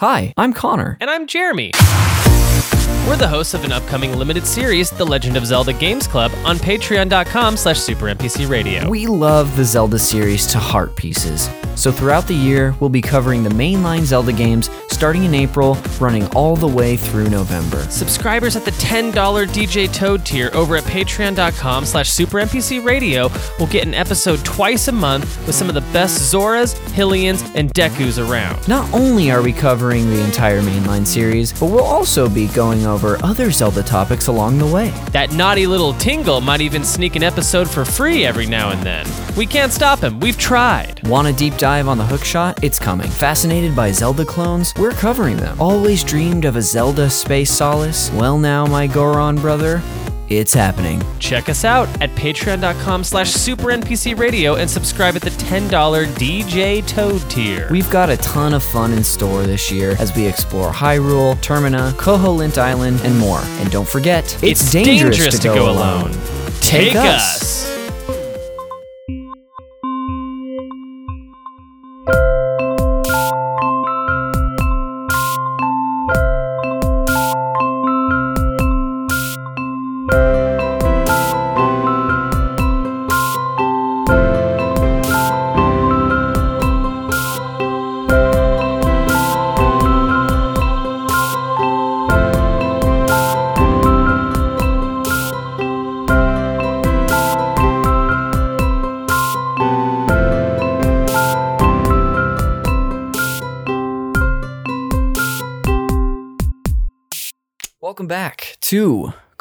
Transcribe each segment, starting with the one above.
Hi, I'm Connor. And I'm Jeremy. We're the hosts of an upcoming limited series, The Legend of Zelda Games Club, on patreon.com slash supernpcradio. We love the Zelda series to heart pieces. So throughout the year, we'll be covering the mainline Zelda games starting in April, running all the way through November. Subscribers at the $10 DJ Toad tier over at patreon.com slash supernpcradio will get an episode twice a month with some of the best Zoras, Hylians, and Dekus around. Not only are we covering the entire mainline series, but we'll also be going over other Zelda topics along the way. That naughty little Tingle might even sneak an episode for free every now and then. We can't stop him, we've tried. Want a deep dive on the hookshot? It's coming. Fascinated by Zelda clones? We're covering them. Always dreamed of a Zelda space solace? Well now, my Goron brother, it's happening. Check us out at patreon.com slash supernpcradio and subscribe at the $10 DJ Toad tier. We've got a ton of fun in store this year as we explore Hyrule, Termina, Koholint Island, and more. And don't forget, it's, dangerous, to, go, alone. Take us. Welcome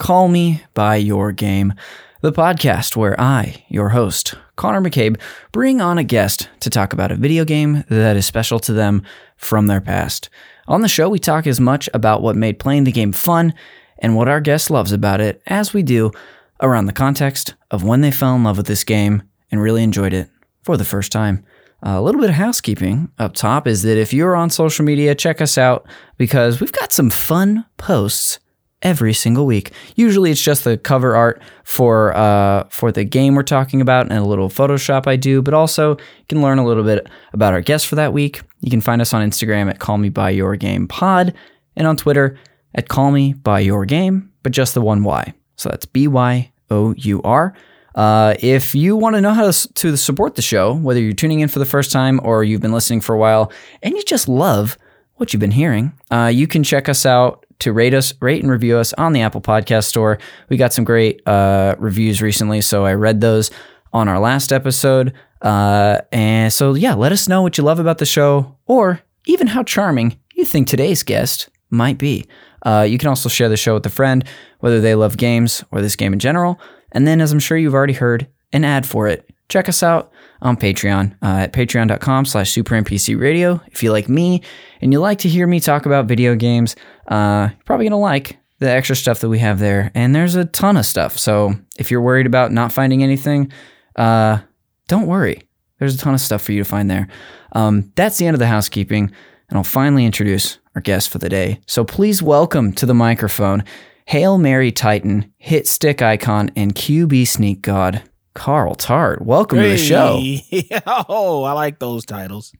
Call Me By Your Game, the podcast where I, your host, Connor McCabe, bring on a guest to talk about a video game that is special to them from their past. On the show, we talk as much about what made playing the game fun and what our guest loves about it as we do around the context of when they fell in love with this game and really enjoyed it for the first time. A little bit of housekeeping up top is that if you're on social media, check us out because we've got some fun posts every single week. Usually, it's just the cover art for uh, for the game we're talking about and a little Photoshop I do, but also you can learn a little bit about our guests for that week. You can find us on Instagram at Call Me By Your Game Pod and on Twitter at Call Me By Your Game, but just the one Y. So that's B Y O U R. Uh, if you want to know how to, to support the show, whether you're tuning in for the first time or you've been listening for a while and you just love what you've been hearing, uh, you can check us out to rate us, rate and review us on the Apple Podcast Store. We got some great uh, reviews recently, so I read those on our last episode. Uh, and so, yeah, let us know what you love about the show or even how charming you think today's guest might be. Uh, you can also share the show with a friend, whether they love games or this game in general. And then, as I'm sure you've already heard, an ad for it. Check us out on Patreon uh, at patreon.com slash supernpcradio. If you like me and you like to hear me talk about video games, uh, you're probably going to like the extra stuff that we have there. And there's a ton of stuff. So if you're worried about not finding anything, uh, don't worry. There's a ton of stuff for you to find there. Um, that's the end of the housekeeping. And I'll finally introduce our guest for the day. So please welcome to the microphone Hail Mary Titan, hit stick icon, and QB sneak god, Carl Tart. Welcome to the show. Hey. oh, I like those titles.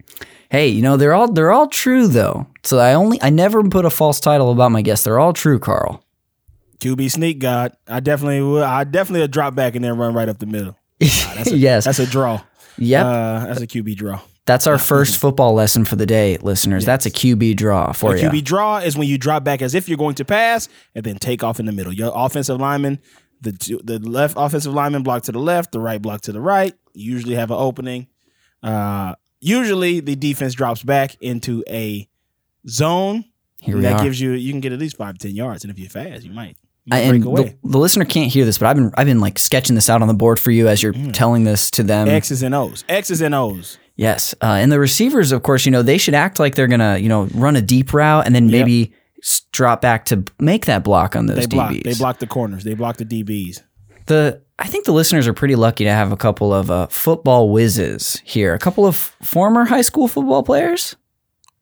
Hey, you know they're all they're all true though. So I only I never put a false title about my guests. They're all true, Carl. QB sneak god. I definitely will. I definitely a drop back and then run right up the middle. That's a, yes. that's a draw. Yep. Uh, that's a QB draw. That's our first football lesson for the day, listeners. That's a QB draw for you. A you. QB draw is when you drop back as if you're going to pass and then take off in the middle. Your offensive lineman, the two, the left offensive lineman block to the left, the right block to the right. You usually have an opening. Uh, usually the defense drops back into a zone. Here that gives you you can get at least five to ten yards, and if you're fast, you might, you I- might break away. the, the listener can't hear this, but I've been I've been like sketching this out on the board for you as you're Mm. telling this to them. X's and O's. X's and O's. Yes, uh, and the receivers, of course, you know they should act like they're gonna you know run a deep route and then maybe s- drop back to make that block on those They block. DBs. They block the corners. They block the DBs. The I think the listeners are pretty lucky to have a couple of uh, football whizzes here. A couple of former high school football players.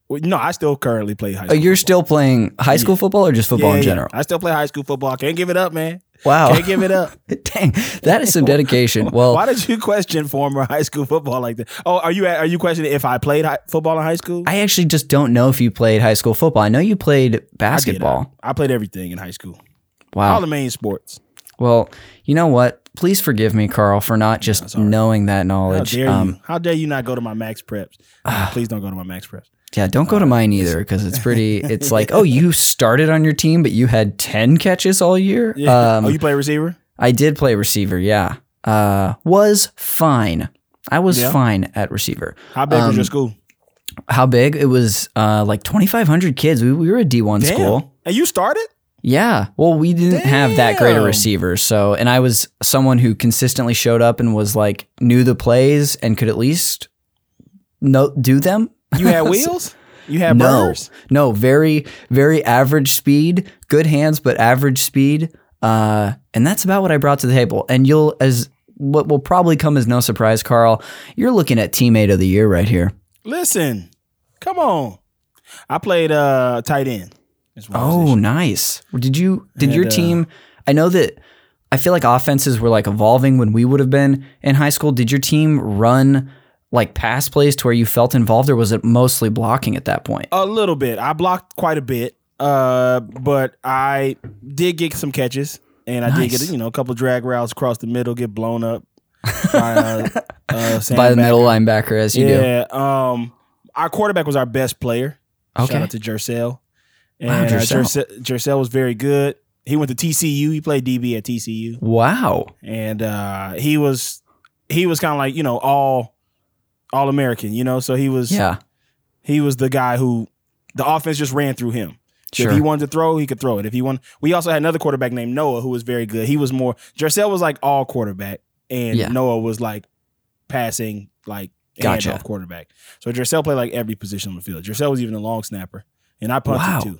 Well, No, I still currently play high Oh, school. you're football. still playing high school football or just football Yeah, in yeah. general? I still play high school football. I can't give it up, man. Wow. Can't give it up. Dang, that is some dedication. Well, Why did you question former high school football like that? Oh, are you are you questioning if I played hi- football in high school? I actually just don't know if you played high school football. I know you played basketball. I, I played everything in high school. Wow. All the main sports. Well, you know what? Please forgive me, Carl, for not just knowing that How knowledge. dare Um, you? How dare you not go to my MaxPreps? Please don't go to my MaxPreps. Yeah, don't go to mine either because it's pretty. It's like, oh, you started on your team, but you had ten catches all year. Yeah. Um, oh, you play receiver? I did play receiver. Yeah, uh, was fine. I was Yeah. fine at receiver. How big was um, your school? How big? It was uh, like twenty five hundred kids. We, we were a D one school. And you started? Yeah. Well, we didn't have that great a receiver. So, and I was someone who consistently showed up and was like knew the plays and could at least no do them. You had wheels? You had No, burgers? no, very, very average speed, good hands, but average speed. Uh, and that's about what I brought to the table. And you'll, as what will probably come as no surprise, Carl, you're looking at teammate of the year right here. Listen, come on. I played uh tight end. That's what I was Oh, nice. Did you, did your And, uh, team, I know that I feel like offenses were like evolving when we would have been in high school. Did your team run like pass plays to where you felt involved or was it mostly blocking at that point? a little bit. I blocked quite a bit, uh, but I did get some catches, and I did get you know a couple drag routes across the middle, get blown up by, uh, uh, By the middle linebacker, as you do. Yeah. Um, our quarterback was our best player. Okay. Shout out to Jercel. And Wow, uh. Jercel, Jercel was very good. He went to TCU. He played DB at TCU, Wow. and uh, he was he was kind of like you know all all American. You know, so he was Yeah. he was the guy who the offense just ran through him. Sure. If he wanted to throw, he could throw it. If he wanted, we also had another quarterback named Noah who was very good. He was more. Jercel was like all quarterback, and Yeah. Noah was like passing, like Gotcha. handoff quarterback. So Jercel played like every position on the field. Jercel was even a long snapper, and I punted Wow. too.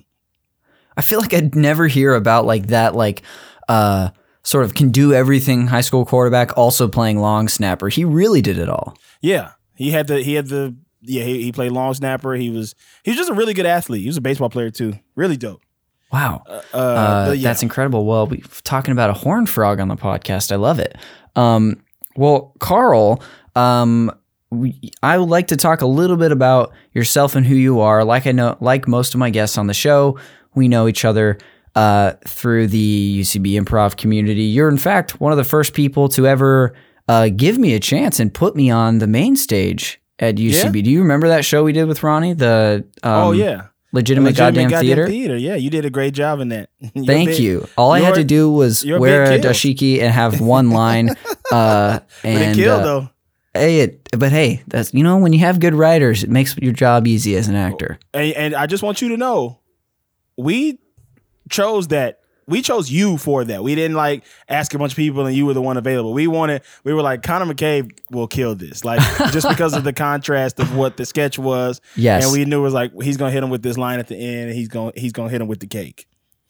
I feel like I'd never hear about like that, like uh, sort of can do everything high school quarterback, also playing long snapper. He really did it all. Yeah, he had the he had the yeah he, he played long snapper. He was he was just a really good athlete. He was a baseball player too. Really dope. Wow, Uh, uh, yeah. that's incredible. Well, we talking about a horn frog on the podcast. I love it. Um, well, Carl, um, we, I would like to talk a little bit about yourself and who you are. Like I know, like most of my guests on the show, we know each other uh, through the UCB improv community. You're, in fact, one of the first people to ever uh, give me a chance and put me on the main stage at UCB. Do you remember that show we did with Ronnie? The um, oh yeah. legitimate, Legitimate goddamn, theater. Yeah, you did a great job in that. Thank big- you. All I had to do was wear a dashiki and have one line. uh, But and it killed uh, though. hey, it, but hey, that's you know when you have good writers, it makes your job easy as an actor. And, and I just want you to know, we chose that. We chose you for that. We didn't like ask a bunch of people and you were the one available. We wanted. We were like Connor McCabe will kill this, like just because of the contrast of what the sketch was. Yes, And we knew it was like he's gonna hit him with this line at the end. And he's gonna he's gonna hit him with the cake.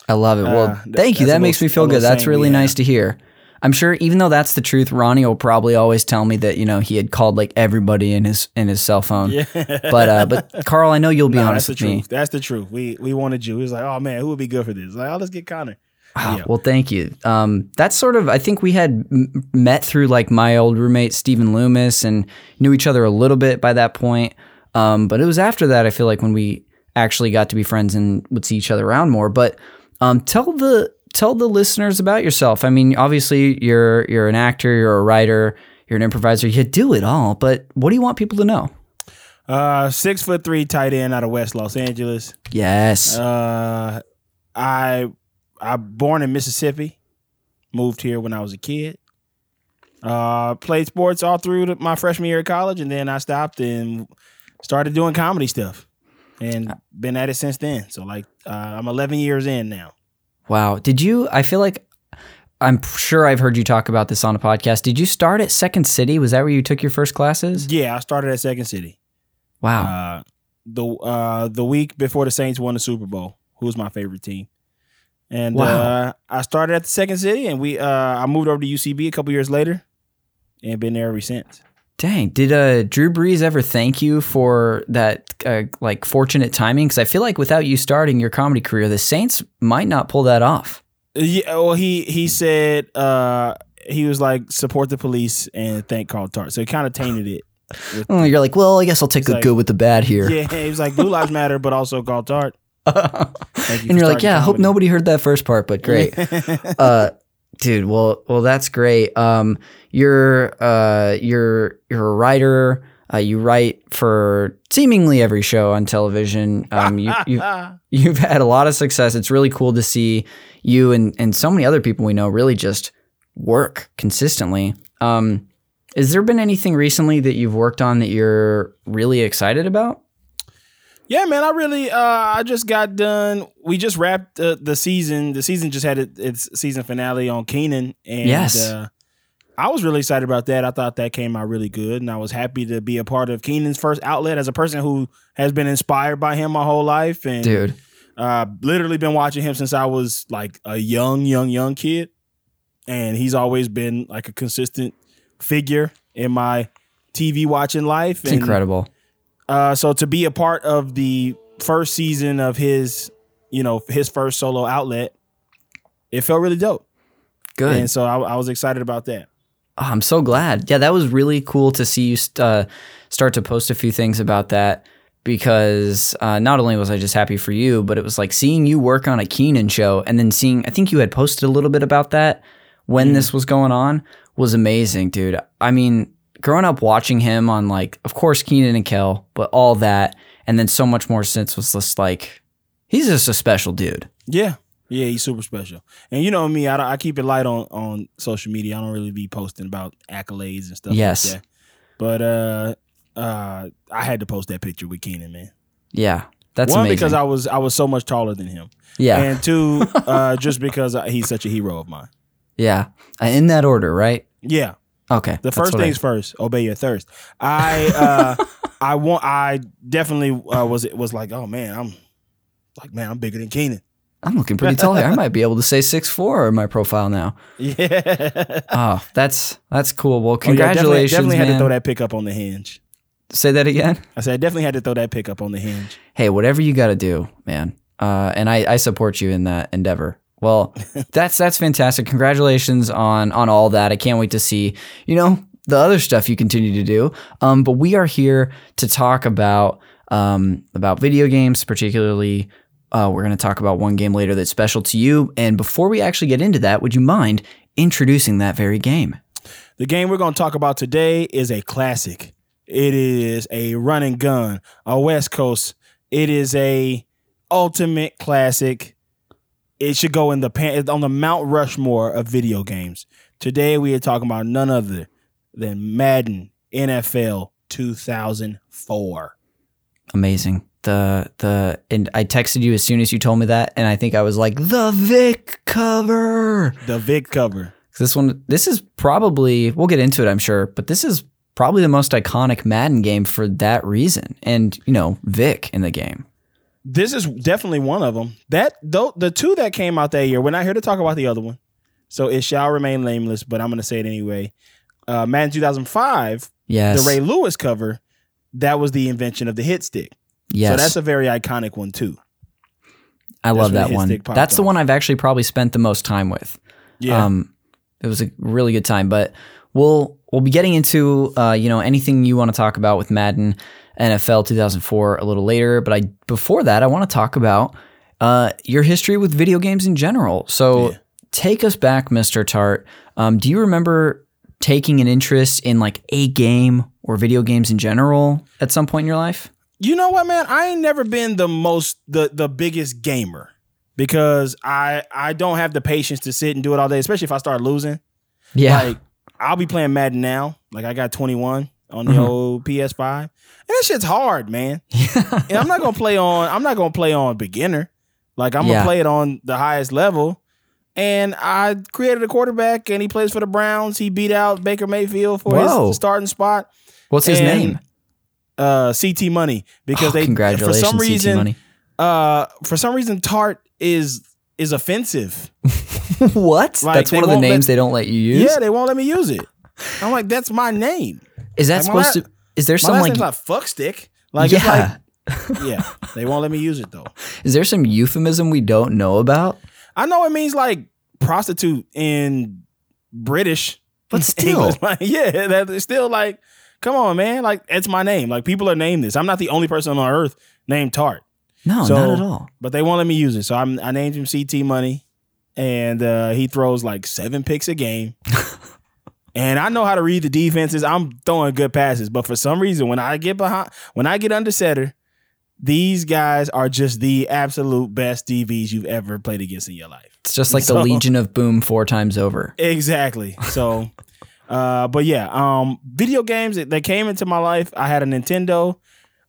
I love it. Well, uh, thank you. That makes little- me feel good. That's saying really we nice to hear. I'm sure, even though that's the truth, Ronnie will probably always tell me that you know he had called like everybody in his in his cell phone. Yeah. But uh, but Carl, I know you'll be No, honest that's the with me. truth. That's the truth. We we wanted you. He was like, oh man, who would be good for this? Like, oh, let's get Connor. Wow. Yeah. Well, thank you. Um, that's sort of, I think we had m- met through like my old roommate, Stephen Loomis, and knew each other a little bit by that point. Um, but it was after that, I feel like when we actually got to be friends and would see each other around more. But um, tell the tell the listeners about yourself. I mean, obviously you're you're an actor, you're a writer, you're an improviser. You do it all. But what do you want people to know? Uh, six foot three tight end out of West Los Angeles. Yes. Uh, I I born in Mississippi, moved here when I was a kid. Uh, played sports all through the, my freshman year of college, and then I stopped and started doing comedy stuff, and been at it since then. So like, uh, I'm 11 years in now. wow. Did you? I feel like. I'm sure I've heard you talk about this on a podcast. Did you start at Second City? Was that where you took your first classes? Yeah, I started at Second City. Wow. Uh, the uh the week before the Saints won the Super Bowl, who was my favorite team. And Wow. uh, I started at the Second City, and we uh, I moved over to UCB a couple years later, and been there ever since. Dang. Did uh, Drew Brees ever thank you for that uh, like fortunate timing? Because I feel like without you starting your comedy career, the Saints might not pull that off. Yeah, well, he he said uh, he was like support the police and thank Carl Tart, so he kind of tainted it. Oh, you're like, well, I guess I'll take the like- good with the bad here. Yeah, he was like Blue Lives Matter, but also Carl Tart. You and you're like, yeah, I hope nobody heard that first part, but great. uh, dude, well, well, that's great. Um, you're, uh, you're, you're a writer. Uh, you write for seemingly every show on television. Um, you, you, you've had a lot of success. It's really cool to see you and, and so many other people we know really just work consistently. Um, has there been anything recently that you've worked on that you're really excited about? Yeah, man, I really, uh, I just got done. We just wrapped uh, the season. The season just had it, its season finale on Kenan, and Yes. uh, I was really excited about that. I thought that came out really good, and I was happy to be a part of Kenan's first outlet as a person who has been inspired by him my whole life, and Dude, uh, literally been watching him since I was like a young, young, young kid, and he's always been like a consistent figure in my TV watching life. it's and, incredible. Uh, so to be a part of the first season of his, you know, his first solo outlet, it felt really dope, Good. and so I, I was excited about that. Oh, I'm so glad. Yeah, that was really cool to see you st- uh, start to post a few things about that because uh, not only was I just happy for you, but it was like seeing you work on a Kenan show and then seeing, I think you had posted a little bit about that when this was going on was amazing, dude. I mean, growing up watching him on like, of course, Kenan and Kel, but all that, and then so much more since was just like, he's just a special dude. Yeah, yeah, he's super special, and you know me, I, I keep it light on on social media. I don't really be posting about accolades and stuff. Yes. like that. but uh, uh, I had to post that picture with Kenan, man. Yeah, that's One amazing. because I was I was so much taller than him, yeah, and two, uh, just because I, he's such a hero of mine. yeah, Uh, in that order, right? Yeah, Okay, The first what I- things first, obey your thirst. I uh I want I definitely uh, was was like, oh man, I'm like man, I'm bigger than Kenan. I'm looking pretty tall here. I might be able to say six four in my profile now. Yeah. Oh, that's that's cool. Well, Oh, yeah, definitely- congratulations, definitely, had to throw that pick up on the hinge. Say that again. I said I definitely had to throw that pick up on the hinge. Hey, whatever you got to do, man. Uh, and I, I support you in that endeavor. Well, that's that's fantastic. Congratulations on on all that. I can't wait to see you know the other stuff you continue to do. Um, but we are here to talk about um about video games, particularly. Uh, we're going to talk about one game later that's special to you. And before we actually get into that, would you mind introducing that very game? The game we're going to talk about today is a classic. It is a run and gun, a West Coast. It is a ultimate classic. It should go in the pan- on the Mount Rushmore of video games. Today we are talking about none other than Madden NFL 2004. Amazing. The the and I texted you as soon as you told me that, and I think I was like the Vick cover. The Vick cover. This one, this is probably we'll get into it, I'm sure, but this is probably the most iconic Madden game for that reason, and you know Vick in the game. This is definitely one of them. That though the two that came out that year. We're not here to talk about the other one, so it shall remain nameless. But I'm going to say it anyway. Uh, Madden 2005, Yes, the Ray Lewis cover, that was the invention of the hit stick. yes, So that's a very iconic one too. I love that one. That's the one I've actually probably spent the most time with. Yeah. Um, it was a really good time, but we'll we'll be getting into uh, you know anything you want to talk about with Madden NFL 2004 a little later. But I before that, I want to talk about uh, your history with video games in general. So Yeah. take us back, Mister Tart. Um, do you remember taking an interest in like a game or video games in general at some point in your life? you know what, man? I ain't never been the most the the biggest gamer because I I don't have the patience to sit and do it all day, especially if I start losing. Yeah, Like I'll be playing Madden now. Like I got 21 on the Mhm. old PS5. And that shit's hard, man. And I'm not gonna play on I'm not gonna play on beginner. Like I'm Yeah. gonna play it on the highest level. And I created a quarterback and he plays for the Browns. He beat out Baker Mayfield for Whoa. his starting spot. What's his And name? Uh CT Money. Because Oh, they congratulations, for some CT reason Money. uh for some reason Tart is is offensive. what? Like, That's one of the won't let- names they don't let you use. Yeah, they won't let me use it. I'm like, that's my name. Is that Like, supposed la- to? Is there My some last like? name's fuck stick. Like yeah. it's like yeah, they won't let me use it though. is there some euphemism we don't know about? I know it means like prostitute in British. But still. Like, yeah, that's still like, come on, man. Like, it's my name. Like, people are named this. I'm not the only person on earth named Tart. No, So- not at all. But they won't let me use it. So I'm, I named him CT Money. And uh, he throws like seven picks a game. and I know how to read the defenses. I'm throwing good passes. But for some reason, when I get behind, when I get under center, these guys are just the absolute best DBs you've ever played against in your life. It's just like the Legion of Boom four times over. Exactly. So, uh, but yeah, um, video games that came into my life. I had a Nintendo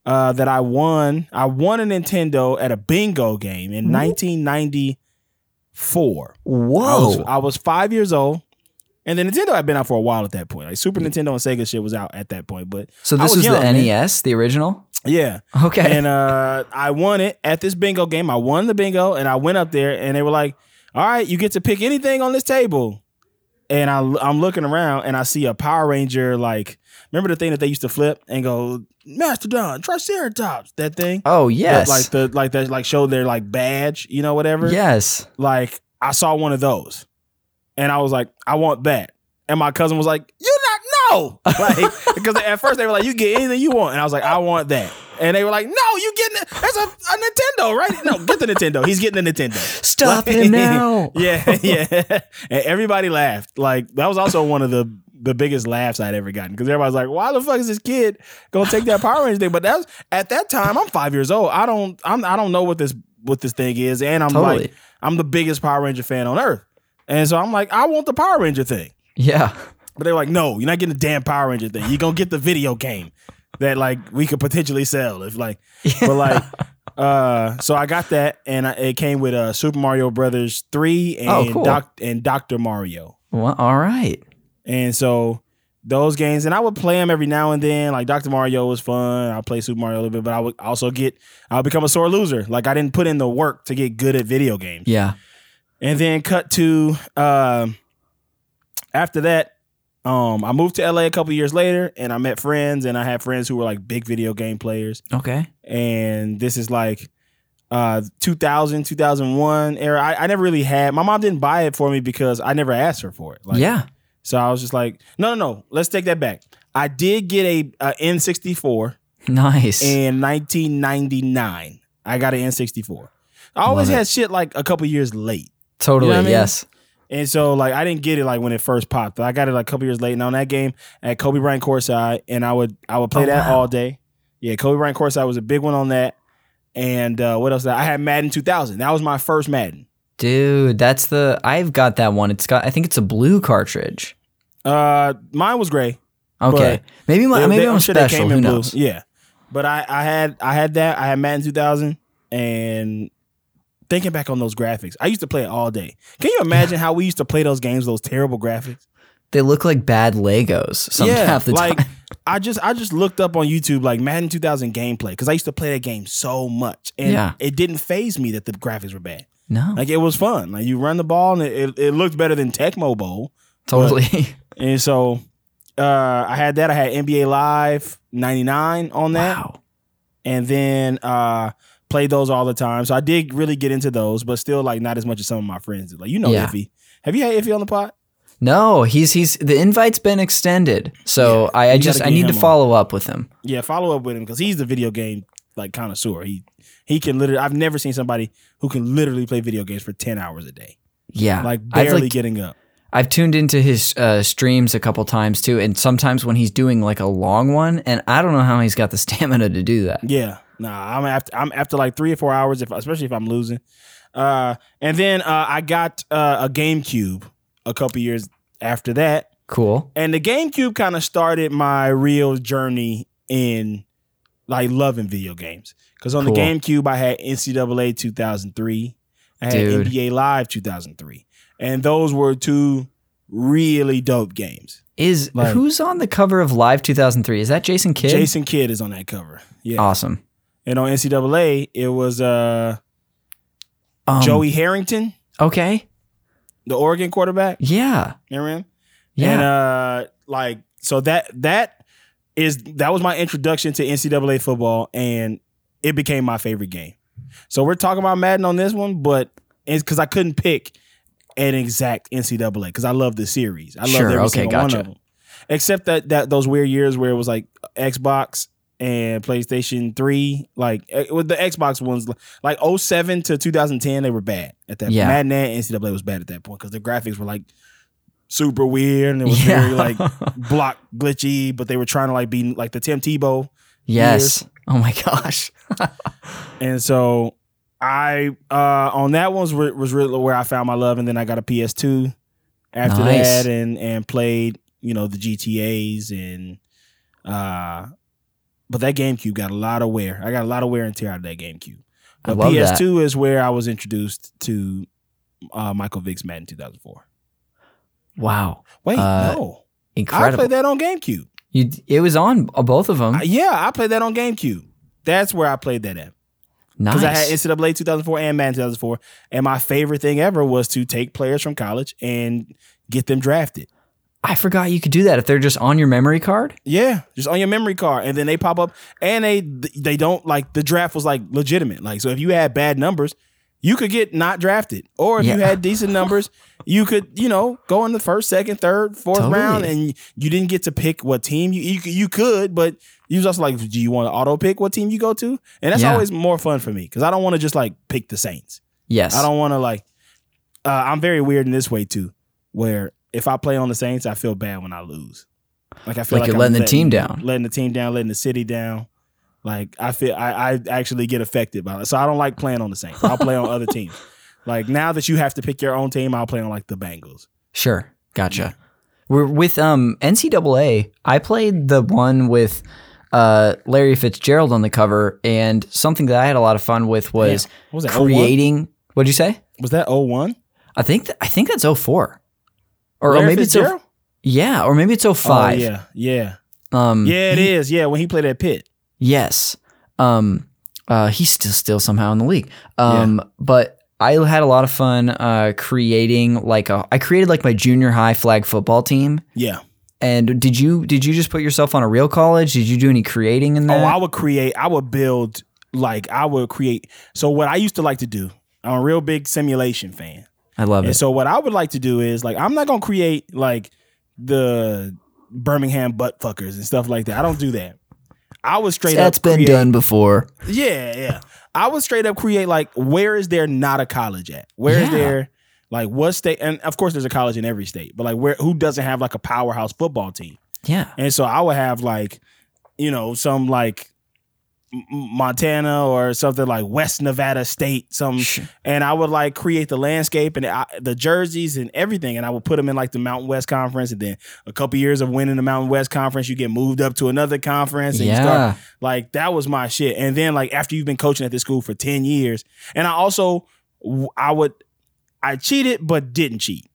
uh, that I won. I won a Nintendo at a bingo game in 1994. I Whoa. was, I was five years old. And the Nintendo had been out for a while at that point. Like Super Nintendo and Sega shit was out at that point. But so I this was, young, the man. NES, the original? Yeah. Okay. And uh, I won it at this bingo game. I won the bingo, and I went up there, and they were like, "All right, you get to pick anything on this table." And I, I'm looking around, and I see a Power Ranger. Like, remember the thing that they used to flip and go, "Mastodon, Triceratops," that thing. oh, That, yes. like the like that like showed their like badge, you know, whatever. yes. Like I saw one of those, and I was like, "I want that." And my cousin was like, "You not no," like because at first they were like, "You get anything you want," and I was like, "I want that," and they were like, "No, you getting it? That's a, a Nintendo, right? No, get the Nintendo. He's getting the Nintendo." Stop him now. yeah, yeah. And everybody laughed. Like that was also one of the the biggest laughs I'd ever gotten because everybody's like, "Why the fuck is this kid gonna take that Power Ranger thing?" But that's at that time. I'm five years old. I don't. I'm. I don't know what this what this thing is, and I'm Totally. like, I'm the biggest Power Ranger fan on earth, and so I'm like, I want the Power Ranger thing. Yeah. But they're like, no, you're not getting the damn Power Ranger thing. You're gonna get the video game that like we could potentially sell if like but like uh so I got that and I, it came with uh Super Mario Brothers 3 and Oh, cool. Doc and Dr. Mario. Well, all right. And so those games and I would play them every now and then. Like Dr. Mario was fun. I play Super Mario a little bit, but I would also get I would become a sore loser. Like I didn't put in the work to get good at video games. Yeah. And then cut to um after that, um, I moved to LA a couple years later and I met friends and I had friends who were like big video game players. Okay. And this is like uh 2000, 2001 era. I, I never really had my mom didn't buy it for me because I never asked her for it. Like, yeah. So I was just like, no, no, no. Let's take that back. I did get a, a N64 Nice. in 1999. I got an N64. I always had shit like a couple years late. totally. you know I mean? Yes. And so like I didn't get it like when it first popped. I got it like a couple years late. And on that game at Kobe Bryant courtside, and I would I would play Oh, that wow. all day. Yeah, Kobe Bryant courtside was a big one on that. And uh, what else? I had Madden 2000. That was my first Madden. Dude, that's the I've got that one. It's got I think it's a blue cartridge. Uh, mine was gray. Okay. maybe my, They- maybe they- I'm, sure they special. came Who in blue. Yeah, but I I had I had that. I had Madden 2000, and thinking back on those graphics, I used to play it all day. Can you imagine how we used to play those games? Those terrible graphics. They look like bad Legos some yeah, half the like time. I just I just looked up on YouTube like Madden 2000 gameplay because I used to play that game so much, and Yeah. it didn't phase me that the graphics were bad. No. Like it was fun. Like you run the ball and it, it, it looked better than Tecmo Bowl. totally. And so uh, I had that. I had NBA Live 99 on that. wow. And then uh, played those all the time. So I did really get into those, but still like not as much as some of my friends did. Like you know Yeah. Iffy. Have you had Iffy on the pot? No, he's he's the invite's been extended. So Yeah, I, I just I need to on. follow up with him. Yeah, follow up with him because he's the video game like connoisseur. He he can literally I've never seen somebody who can literally play video games for 10 hours a day. Yeah. Like barely like getting up. I've tuned into his uh, streams a couple times too, and sometimes when he's doing like a long one, and I don't know how he's got the stamina to do that. Yeah, nah, I'm after I'm after like three or four hours, if especially if I'm losing. Uh, and then uh, I got uh, a GameCube a couple years after that, Cool. and the GameCube kind of started my real journey in like loving video games. Because on Cool. the GameCube, I had NCAA 2003, I had Dude. NBA Live 2003, and those were two really dope games. Is Like- who's on the cover of Live 2003? Is that Jason Kidd? Jason Kidd is on that cover. Yeah, Awesome. and on NCAA, it was uh, Um, Joey Harrington. Okay. the Oregon quarterback. Yeah. Remember him? Yeah. And uh like so that that is that was my introduction to NCAA football and it became my favorite game. So we're talking about Madden on this one, but it's because I couldn't pick an exact NCAA because I love the series. I love Sure, every okay, single gotcha. one of them. Except that that those weird years where it was like Xbox and PlayStation 3, like eh, with the Xbox ones, like 07 to 2010, they were bad at that. Yeah. Madden and NCAA was bad at that point because the graphics were like super weird and it was Yeah. very like block glitchy, but they were trying to like be like the Tim Tebow. yes. Oh my gosh. And so I uh on that one was, was really where I found my love, and then I got a PS2 after Nice. that, and and played you know the GTA's and uh, but that GameCube got a lot of wear. I got a lot of wear and tear out of that GameCube. But love. PS2 is where I was introduced to uh, Michael Vick's Madden 2004. Wow. Wait, Uh, no, Incredible. I played that on GameCube. You, it was on uh, both of them. Uh, yeah, I played that on GameCube. That's where I played that at. nice. because I had NCAA 2004 and Madden 2004, and my favorite thing ever was to take players from college and get them drafted. I forgot you could do that if they're just on your memory card. Yeah, just on your memory card, and then they pop up, and they they don't like the draft was like legitimate. Like so, if you had bad numbers, you could get not drafted, or if you had decent numbers, you could you know go in the first, second, third, fourth Totally. round, and you didn't get to pick what team you you, could- you could, but you was also like, do you want to auto pick what team you go to? And that's Yeah. always more fun for me because I don't want to just like pick the Saints. Yes. I don't want to like. Uh, I'm very weird in this way too, where if I play on the Saints, I feel bad when I lose. Like I feel Like like, you're I'm letting the team down. letting the team down, letting the city down. Like I feel I, I actually get affected by it, so I don't like playing on the Saints. I'll play on other teams. Like now that you have to pick your own team, I'll play on like the Bengals. Sure. Gotcha. We're with um NCAA. I played the one with uh Larry Fitzgerald on the cover, and something that I had a lot of fun with was Yeah. What was that, 01? creating. What'd you say? Was that 01? I think th- I think that's 04. Or, or Larry maybe Fitzgerald? it's 0, yeah, or maybe it's 05. Oh, yeah, yeah, Um yeah. It he- is. Yeah, when he played at Pitt. Yes. Um uh he's still still somehow in the league. Um but I had a lot of fun uh creating like a I created like my junior high flag football team. Yeah. And did you did you just put yourself on a real college? Did you do any creating in that? Oh, I would create. I would build. Like I would create. So what I used to like to do. I'm a real big simulation fan. I love And it. so what I would like to do is like I'm not gonna create like the Birmingham butt fuckers and stuff like that. I don't do that. I would straight That's up That's been create- done before. Yeah, yeah. I would straight up create like where is there not a college at? Where is Yeah. there like what state? And of course, there's a college in every state, but like where who doesn't have like a powerhouse football team? Yeah. And so I would have like, you know, some like Montana or something like West Nevada State, some, and I would like create the landscape and I, the jerseys and everything, and I would put them in like the Mountain West Conference, and then a couple years of winning the Mountain West Conference, you get moved up to another conference, and you start Yeah. like that was my shit. And then like after you've been coaching at this school for ten years, and I also I would I cheated but didn't cheat.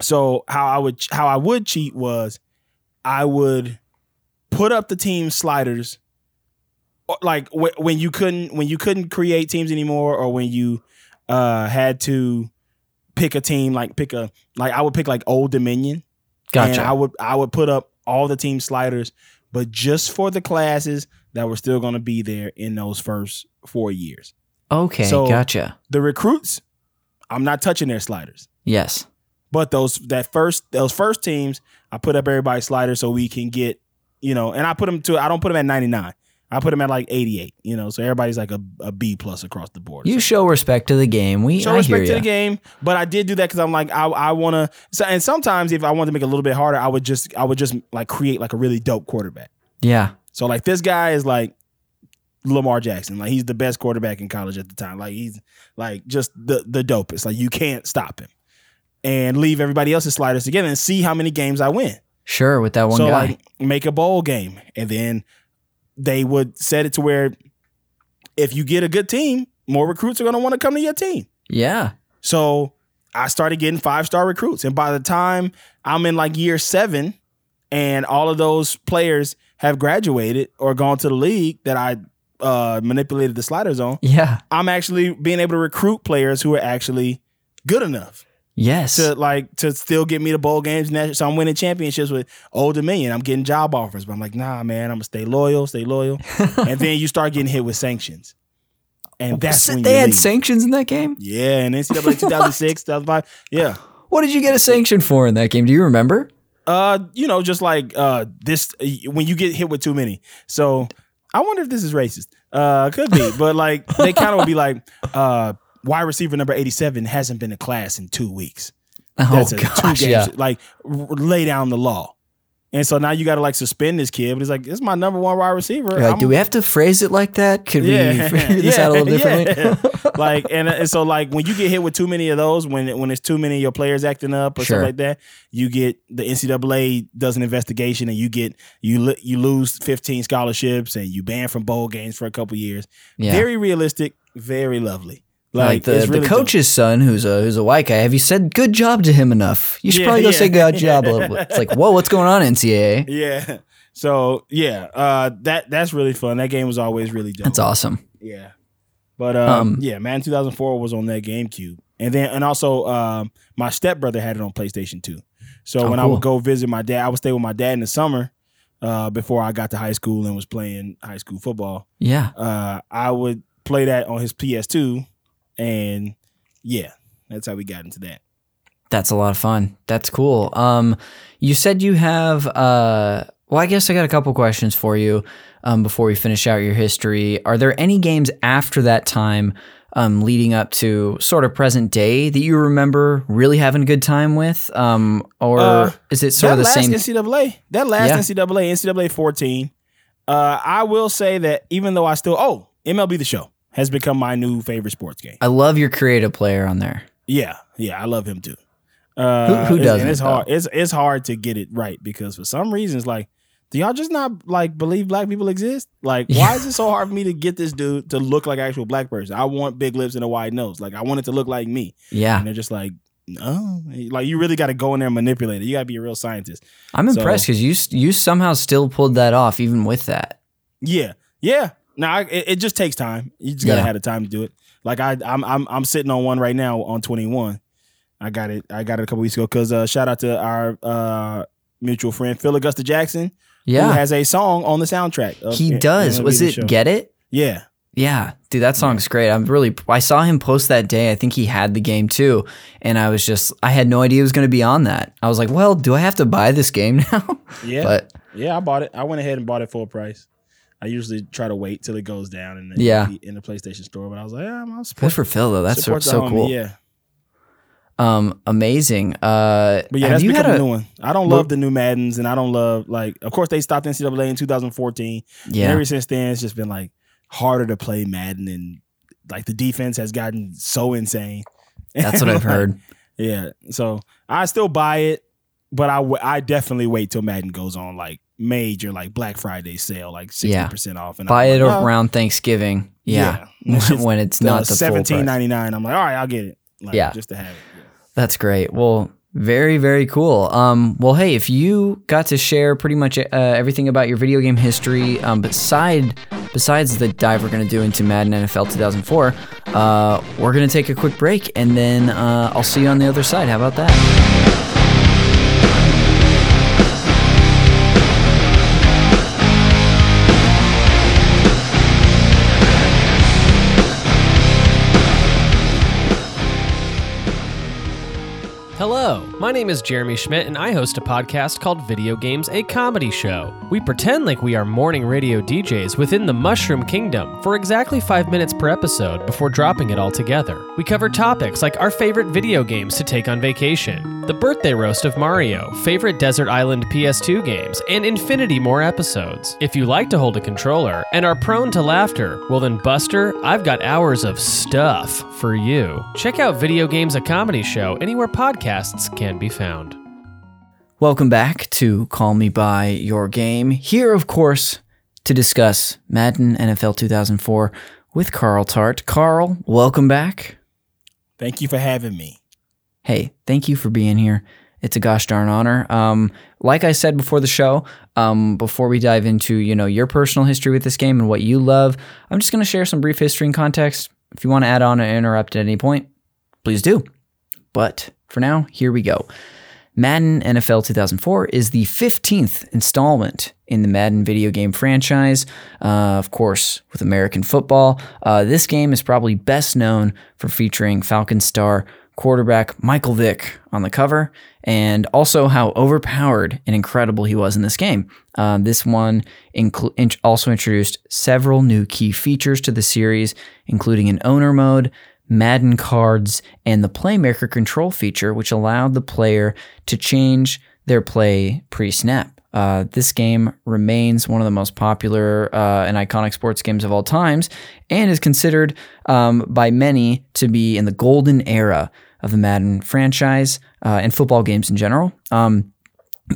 So how I would how I would cheat was I would put up the team sliders like wh- when you couldn't when you couldn't create teams anymore or when you uh had to pick a team like pick a like I would pick like Old Dominion and Gotcha. I would I would put up all the team sliders, but just for the classes that were still going to be there in those first four years. okay. so- gotcha. The recruits, I'm not touching their sliders, Yes. but those that first those first teams, I put up everybody's sliders so we can get you know, and I put them to I don't put them at 99. I put him at like 88. You know, so everybody's like a, a B plus across the board. You show respect to the game. We show I hear respect to the game. But I did do that because I'm like I I want to. So, and sometimes if I wanted to make it a little bit harder, I would just I would just like create like a really dope quarterback. Yeah. So like this guy is like Lamar Jackson. Like he's the best quarterback in college at the time. Like he's like just the the dopest. Like you can't stop him. And leave everybody else's sliders together and see how many games I win. Sure. With that one so guy. like make a bowl game. And then they would set it to where if you get a good team, more recruits are gonna want to come to your team. yeah. So I started getting five star recruits. And by the time I'm in like year seven and all of those players have graduated or gone to the league that I uh, manipulated the sliders on, Yeah. I'm actually being able to recruit players who are actually good enough Yes. to like to still get me to bowl games. So I'm winning championships with Old Dominion. I'm getting job offers, but I'm like, nah, man, I'm gonna stay loyal, stay loyal. and then you start getting hit with sanctions. and that's So when they had leave. sanctions in that game. Yeah, and NCAA 2006, 2005. Yeah. What did you get a sanction for in that game? Do you remember? Uh, you know, just like uh this when you get hit with too many. So I wonder if this is racist. Uh could be, but like they kind of would be like, uh, wide receiver number 87 hasn't been to class in two weeks. Oh That's a gosh, two yeah. games. Like r- lay down the law. And so now you got to like suspend this kid. But it's like, this is my number one wide receiver. Like, do we have to phrase it like that? Could we figure this out a little differently? yeah. like and, uh, and so like when you get hit with too many of those, when when there's too many of your players acting up or Sure. stuff like that, you get the NCAA does an investigation and you get you you lose 15 scholarships and you ban from bowl games for a couple years. Yeah. Very realistic, very lovely. Like, Like, the, the really dope. coach's son, who's a who's a white guy. Have you said good job to him enough? You should Yeah, probably go yeah. say good job a little bit. It's like, whoa, what's going on, NCAA? Yeah. So yeah, uh, that that's really fun. That game was always really dope. That's awesome. Yeah. But um, Um, yeah, man, 2004 was on that GameCube, and then and also um, my stepbrother had it on PlayStation 2. So Oh, when I would go visit my dad, I would stay with my dad in the summer uh, before I got to high school and was playing high school football. Yeah. Uh, I would play that on his PS2, and yeah, that's how we got into that. That's a lot of fun. That's cool. Um, you said you have. Uh, well, I guess I got a couple questions for you um, before we finish out your history. Are there any games after that time, um, leading up to sort of present day, that you remember really having a good time with, um, or Uh, is it sort of the last same? NCAA, that last Yeah. NCAA, NCAA 14. Uh, I will say that even though I still, oh, MLB the Show has become my new favorite sports game. I love your creative player on there. Yeah, yeah, I love him too. Uh, who it's- doesn't, It's hard. though? It's it's hard to get it right because for some reasons, like, do y'all just not like believe black people exist? Like, why is it so hard for me to get this dude to look like an actual black person? I want big lips and a wide nose. Like, I want it to look like me. Yeah, And they're just like, no, like you really got to go in there and manipulate it. You got to be a real scientist. I'm impressed because you you somehow still pulled that off even with that. Yeah, yeah. Now I, it, it just takes time. You just gotta Yeah. have the time to do it. Like I, I'm, I'm, I'm sitting on one right now on 21. I got it. I got it a couple weeks ago. Cause uh, shout out to our uh, mutual friend Phil Augusta Jackson, who Yeah, has a song on the soundtrack. Of he does. Was it Show. Get It? Yeah, Yeah, dude, that song's great. I'm really. I saw him post that day. I think he had the game too, and I was just. I had no idea he was going to be on that. I was like, well, do I have to buy this game now? yeah, but yeah. I bought it. I went ahead and bought it full price. I usually try to wait till it goes down in the, Yeah. in the PlayStation Store, but I was like, yeah, I'll good for Phil though. That's so, support so homie, cool. Yeah, Um, amazing. Uh, But yeah, that's become a a new one. I don't love the new Maddens, and I don't love like. Of course, they stopped NCAA in 2014. And yeah? ever since then, it's just been like harder to play Madden, and like the defense has gotten so insane. That's what I've heard. yeah, so I still buy it, but I w- I definitely wait till Madden goes on like major like Black Friday sale, like sixty Yeah. percent off, and Buy I'm it like, oh, around Thanksgiving. Yeah, Yeah. When it's the not the full seventeen price. ninety nine. I'm like, all right, I'll get it. Like, Yeah. just to have it. Yeah. That's great. Well, very very cool. Um, well, hey, if you got to share pretty much uh, everything about your video game history, um, beside besides the dive we're gonna do into Madden NFL 2004, uh, we're gonna take a quick break and then uh, I'll see you on the other side. How about that? My name is Jeremy Schmidt, and I host a podcast called Video Games A Comedy Show. We pretend like we are morning radio DJs within the Mushroom Kingdom for exactly five minutes per episode before dropping it all together. We cover topics like our favorite video games to take on vacation, the birthday roast of Mario, favorite Desert Island PS2 games, and infinity more episodes. If you like to hold a controller and are prone to laughter, well then, Buster, I've got hours of stuff for you. Check out Video Games A Comedy Show anywhere podcasts can be found. Welcome back to Call Me By Your Game. Here, of course, to discuss Madden NFL 2004 with Carl Tart. Carl, welcome back. Thank you for having me. Hey, thank you for being here. It's a gosh darn honor. Um, like I said before the show, um, before we dive into you know your personal history with this game and what you love, I'm just going to share some brief history and context. If you want to add on or interrupt at any point, please do. But for now, here we go. Madden NFL 2004 is the 15th installment in the Madden video game franchise, uh, of course, with American football. Uh, this game is probably best known for featuring Falcon star quarterback Michael Vick on the cover, and also how overpowered and incredible he was in this game. Uh, this one inclu- in- also introduced several new key features to the series, including an owner mode, Madden cards, and the Playmaker control feature, which allowed the player to change their play pre snap. Uh, this game remains one of the most popular uh, and iconic sports games of all times and is considered um, by many to be in the golden era of the Madden franchise uh, and football games in general. Um,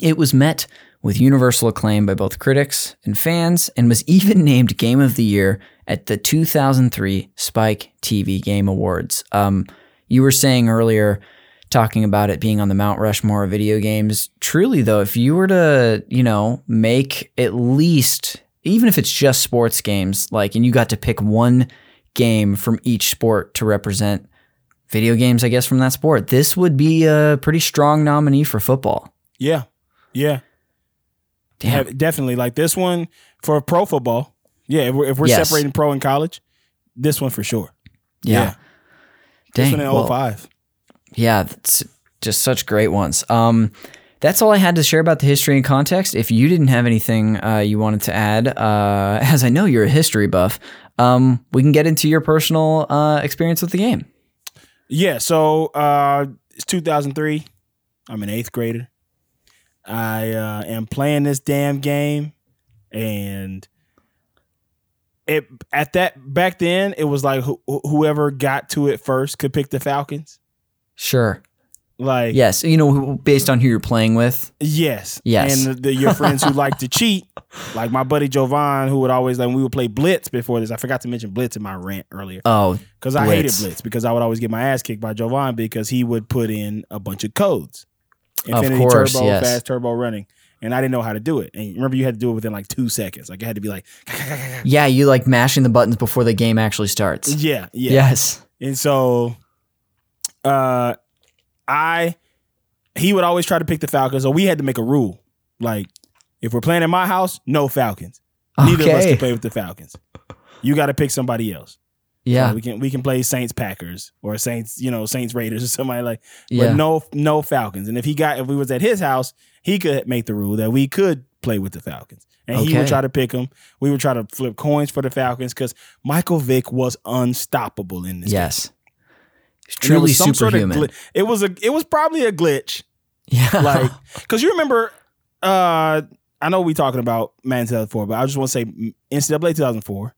it was met with universal acclaim by both critics and fans and was even named Game of the Year at the 2003 Spike TV Game Awards. Um, you were saying earlier, talking about it being on the Mount Rushmore of video games. Truly, though, if you were to, you know, make at least, even if it's just sports games, like, and you got to pick one game from each sport to represent video games, I guess, from that sport, this would be a pretty strong nominee for football. Yeah, yeah, Damn. Yeah, definitely. Like this one for pro football. Yeah, if we're, if we're Yes. separating pro and college, this one for sure. Yeah. Yeah. This one in well, 05. Yeah, that's just such great ones. Um, that's all I had to share about the history and context. If you didn't have anything uh, you wanted to add, uh, as I know you're a history buff, um, we can get into your personal uh, experience with the game. Yeah, so uh, it's 2003. I'm an eighth grader. I uh, am playing this damn game, and it at that back then it was like who, whoever got to it first could pick the Falcons. Sure. Like Yes. You know, based on who you're playing with. Yes. Yes. And the, the, your friends who like to cheat, like my buddy Jovan, who would always like we would play Blitz before this. I forgot to mention Blitz in my rant earlier Oh, because I hated Blitz. Because I would always get my ass kicked by Jovan because he would put in a bunch of codes, Of course, turbo, yes. fast turbo running, and I didn't know how to do it. And remember, you had to do it within like two seconds. Like it had to be like, yeah. You like mashing the buttons before the game actually starts. yeah, yeah. Yes. And so, uh, I he would always try to pick the Falcons. So we had to make a rule, like if we're playing in my house, no Falcons. Neither of us can play with the Falcons. You got to pick somebody else. Yeah. we can we can play Saints Packers or Saints you know Saints Raiders or somebody like. But Yeah. no no Falcons. And if he got if we was at his house, he could make the rule that we could play with the Falcons. And he would try to pick them. We would try to flip coins for the Falcons because Michael Vick was unstoppable in this. game. Yes. Truly some sort of superhuman. it was a it was probably a glitch. yeah. Like because you remember uh I know we're talking about Man 2004, but I just want to say NCAA 2004.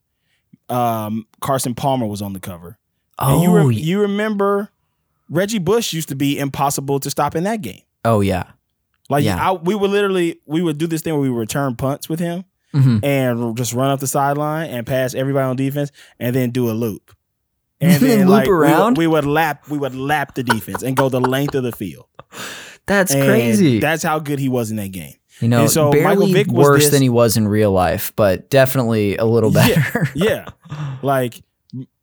Um, Carson Palmer was on the cover. And oh, you, rem- y- you remember Reggie Bush used to be impossible to stop in that game. oh yeah. Like Yeah. I, we would literally we would do this thing where we would return punts with him Mhm. and just run up the sideline and pass everybody on defense and then do a loop. And Then loop like, we would- around? We would, lap we would lap the defense and go the length of the field. That's And crazy. That's how good he was in that game. you know, and so barely Vick was worse this- than he was in real life, but definitely a little better. Yeah. like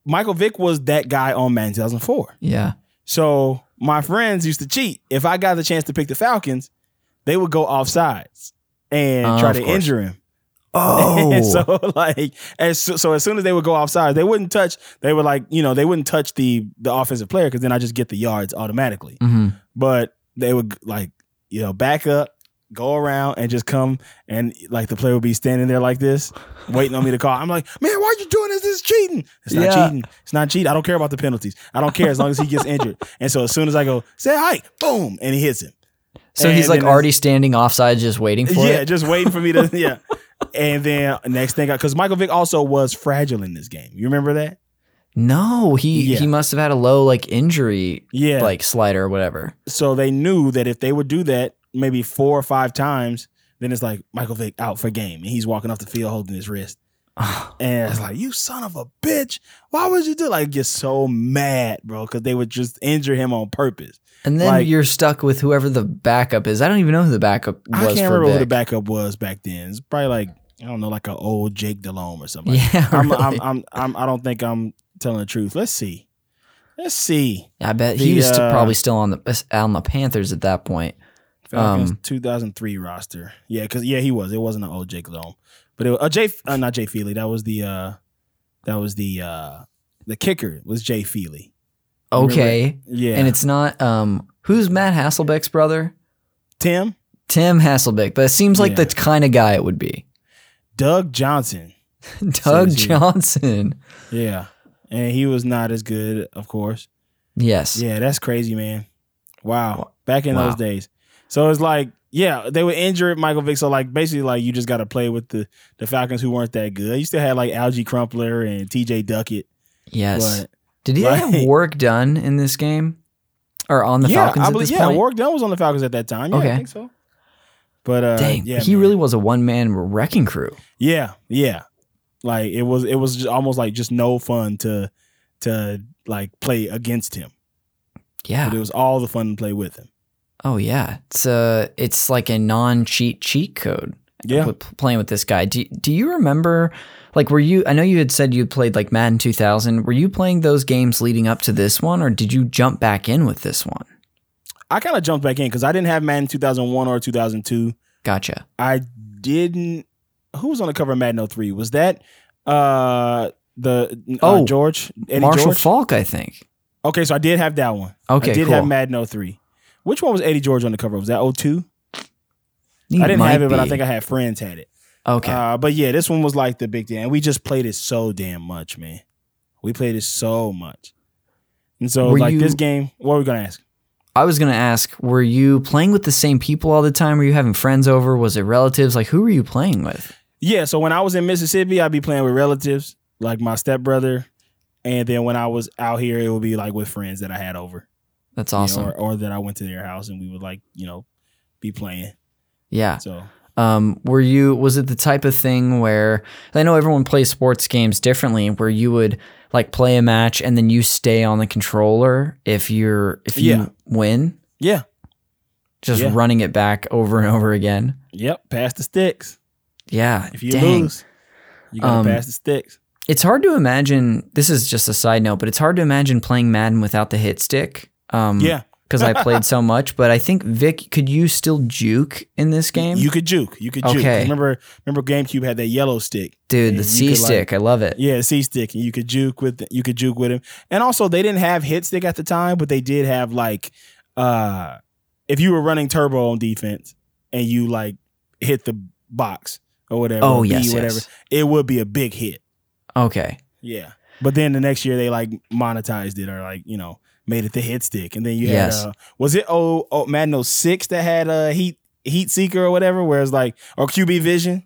Michael Vick was that guy on Madden 2004. yeah. So my friends used to cheat. If I got the chance to pick the Falcons, they would go off sides and Oh, try to course. injure him. Oh. And so like as so, as soon as they would go offside, they wouldn't touch. They would like you know they wouldn't touch the the offensive player because then I just get the yards automatically. Mhm. But they would like you know back up, go around, and just come and like the player would be standing there like this, waiting on me to call. I'm like, man, why are you doing this? This is cheating. It's not Yeah. cheating. It's not cheating. I don't care about the penalties. I don't care as long as he gets injured. And so as soon as I go say hi, boom, and he hits him. So And he's like already standing offside, just waiting for yeah, it. just waiting for me to yeah. And then next thing, because Michael Vick also was fragile in this game. You remember that? No, he Yeah. he must have had a low like injury, Yeah. like slider or whatever. so they knew that if they would do that maybe four or five times, then it's like Michael Vick out for game, and he's walking off the field holding his wrist. And it's like, you son of a bitch. Why would you do like get so mad, bro? Because they would just injure him on purpose. And then Like- you're stuck with whoever the backup is. I don't even know who the backup was I can't remember who the backup was back then. It's probably like, I don't know, like an old Jake Delhomme or something. Yeah, I'm, really. I'm, I'm, I'm, I don't think I'm telling the truth. Let's see. Let's see. I bet the, he was uh, probably still on the on the Panthers at that point. Um, 2003 roster. Yeah, because yeah, he was. It wasn't an old Jake Delhomme, but it was uh, Jay. Uh, not Jay Feely. That was the. uh That was the. uh The kicker was Jay Feely. Okay. Yeah, And it's not um who's Matt Hasselbeck's brother? Tim Tim Hasselbeck, but it seems like Yeah. the kind of guy it would be. Doug Johnson. Doug Seriously. Johnson. Yeah, and he was not as good, of course. Yes. Yeah, that's crazy, man. Wow. Back in Wow. those days. So it's like, yeah, they would injure Michael Vick. So like basically like you just gotta play with the the Falcons who weren't that good. You still had like Alge Crumpler and TJ Duckett. Yes. But Did he like- have work done in this game? Or on the yeah, Falcons I at believe this yeah, point? Warrick Dunn was on the Falcons at that time. Yeah, Okay. I think so. But uh Dang, yeah, he man. really was a one man wrecking crew. Yeah, yeah. Like it was it was just almost like just no fun to to like play against him. Yeah. But it was all the fun to play with him. Oh yeah. It's uh it's like a non cheat cheat code. Yeah. with playing with this guy. Do, do you remember like were you I know you had said you played like Madden 2000. Were you playing those games leading up to this one or did you jump back in with this one? I kind of jumped back in because I didn't have Madden 2001 or 2002. Gotcha. I didn't. Who was on the cover of Madden 03? Was that uh the uh, Oh, George Eddie Marshall George? Faulk, I think. okay, so I did have that one. Okay, I did cool. have Madden 03. Which one was Eddie George on the cover? Was that 02? I didn't have it, but I think I had friends had it. Okay. Uh, but yeah, this one was like the big thing, and we just played it so damn much, man. We played it so much, and so Were like this game. What are we gonna ask? I was gonna ask, were you playing with the same people all the time? Were you having friends over? Was it relatives? Like who were you playing with? Yeah, so when I was in Mississippi, I'd be playing with relatives, like my stepbrother, and then when I was out here, it would be like with friends that I had over. That's you know, awesome. or, or that I went to their house and we would like, you know, be playing. Yeah. So Um, were you was it the type of thing where I know everyone plays sports games differently where you would like play a match and then you stay on the controller if you're if you Yeah. win, yeah, just Yeah. running it back over and over again. yep, pass the sticks. Yeah. If you dang. lose, you gotta Um, pass the sticks. It's hard to imagine this is just a side note, but it's hard to imagine playing Madden without the hit stick. Um Yeah, because I played so much, but I think Vick, could you still juke in this game? you could juke. You could juke. Okay. Remember, remember GameCube had that yellow stick. Dude, the C could, like- stick, I love it. Yeah, C stick, and you could juke with you could juke with him. And also, they didn't have hit stick at the time, but they did have like, uh, if you were running turbo on defense and you like hit the box or whatever, Oh or B, yes, whatever, yes. it would be a big hit. Okay. Yeah. But then the next year they like monetized it or like, you know, made it the hit stick. And then you Yes. had uh was it oh, oh Madden 06 that had a heat heat seeker or whatever, where it's like or QB vision,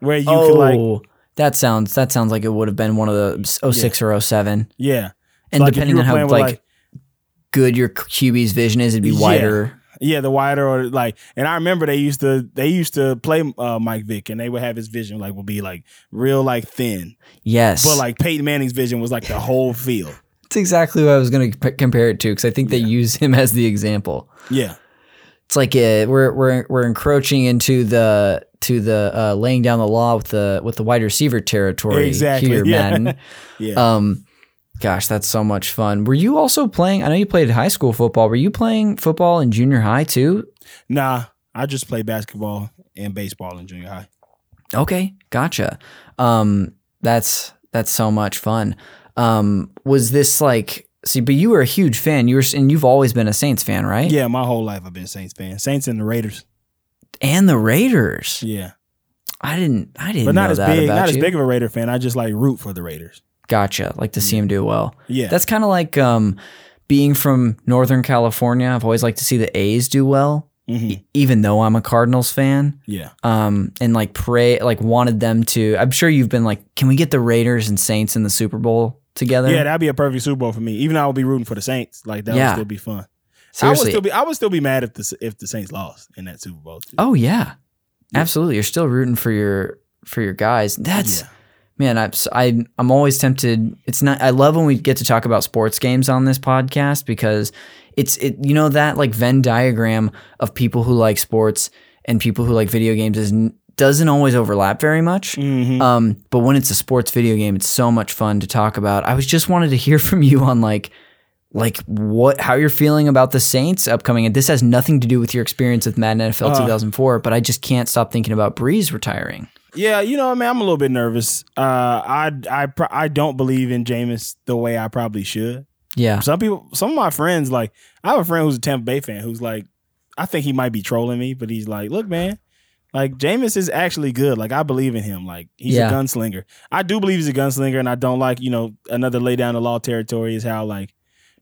where you oh, could like that sounds that sounds like it would have been one of the 06 or 07. yeah. And depending on how like, like- good your QB's vision is, it'd be Yeah. wider. Yeah, the wider or like, and I remember they used to they used to play uh, Mike Vick, and they would have his vision like would be like real like thin, Yes, but like Peyton Manning's vision was like the whole field. It's exactly what I was going to compare it to because I think they use him as the example. Yeah, It's like uh, we're we're we're encroaching into the to the uh, laying down the law with the with the wide receiver territory Exactly, here, yeah. Madden. yeah. Um, gosh, that's so much fun. Were you also playing? I know you played high school football. Were you playing football in junior high too? nah, I just play basketball and baseball in junior high. Okay, gotcha. Um, that's that's so much fun. Um, was this like see? But you were a huge fan. You were, and you've always been a Saints fan, right? Yeah, my whole life I've been a Saints fan. Saints and the Raiders. And the Raiders. Yeah, I didn't. I didn't but not know as that big, not as you. big of a Raider fan. I just like root for the Raiders. Gotcha. Like to see him do well. Yeah, That's kind of like um, being from Northern California. I've always liked to see the A's do well, Mhm. e- even though I'm a Cardinals fan. yeah, Um, and like pray, like wanted them to. I'm sure you've been like, can we get the Raiders and Saints in the Super Bowl together? yeah. That'd be a perfect Super Bowl for me. Even though I would be rooting for the Saints, like that Yeah. would still be fun. I would Seriously. still be, I would still be mad if the if the Saints lost in that Super Bowl. Too. oh yeah, absolutely. You're still rooting for your for your guys. That's Yeah. man. I'm s- I I'm always tempted. It's not. I love when we get to talk about sports games on this podcast because it's it. You know that like Venn diagram of people who like sports and people who like video games is doesn't always overlap very much. Mhm. Um, but when it's a sports video game, it's so much fun to talk about. I was just wanted to hear from you on like like what how you're feeling about the Saints upcoming. And this has nothing to do with your experience with Madden NFL Uh. 2004, but I just can't stop thinking about Brees retiring. Yeah, you know, I mean, I'm a little bit nervous. Uh, I I pro- I don't believe in Jameis the way I probably should. Yeah. Some people, some of my friends, like I have a friend who's a Tampa Bay fan who's like, I think he might be trolling me, but he's like, look, man, like Jameis is actually good. Like I believe in him. Like he's Yeah. a gunslinger. I do believe he's a gunslinger, and I don't like you know another lay down the law territory is how like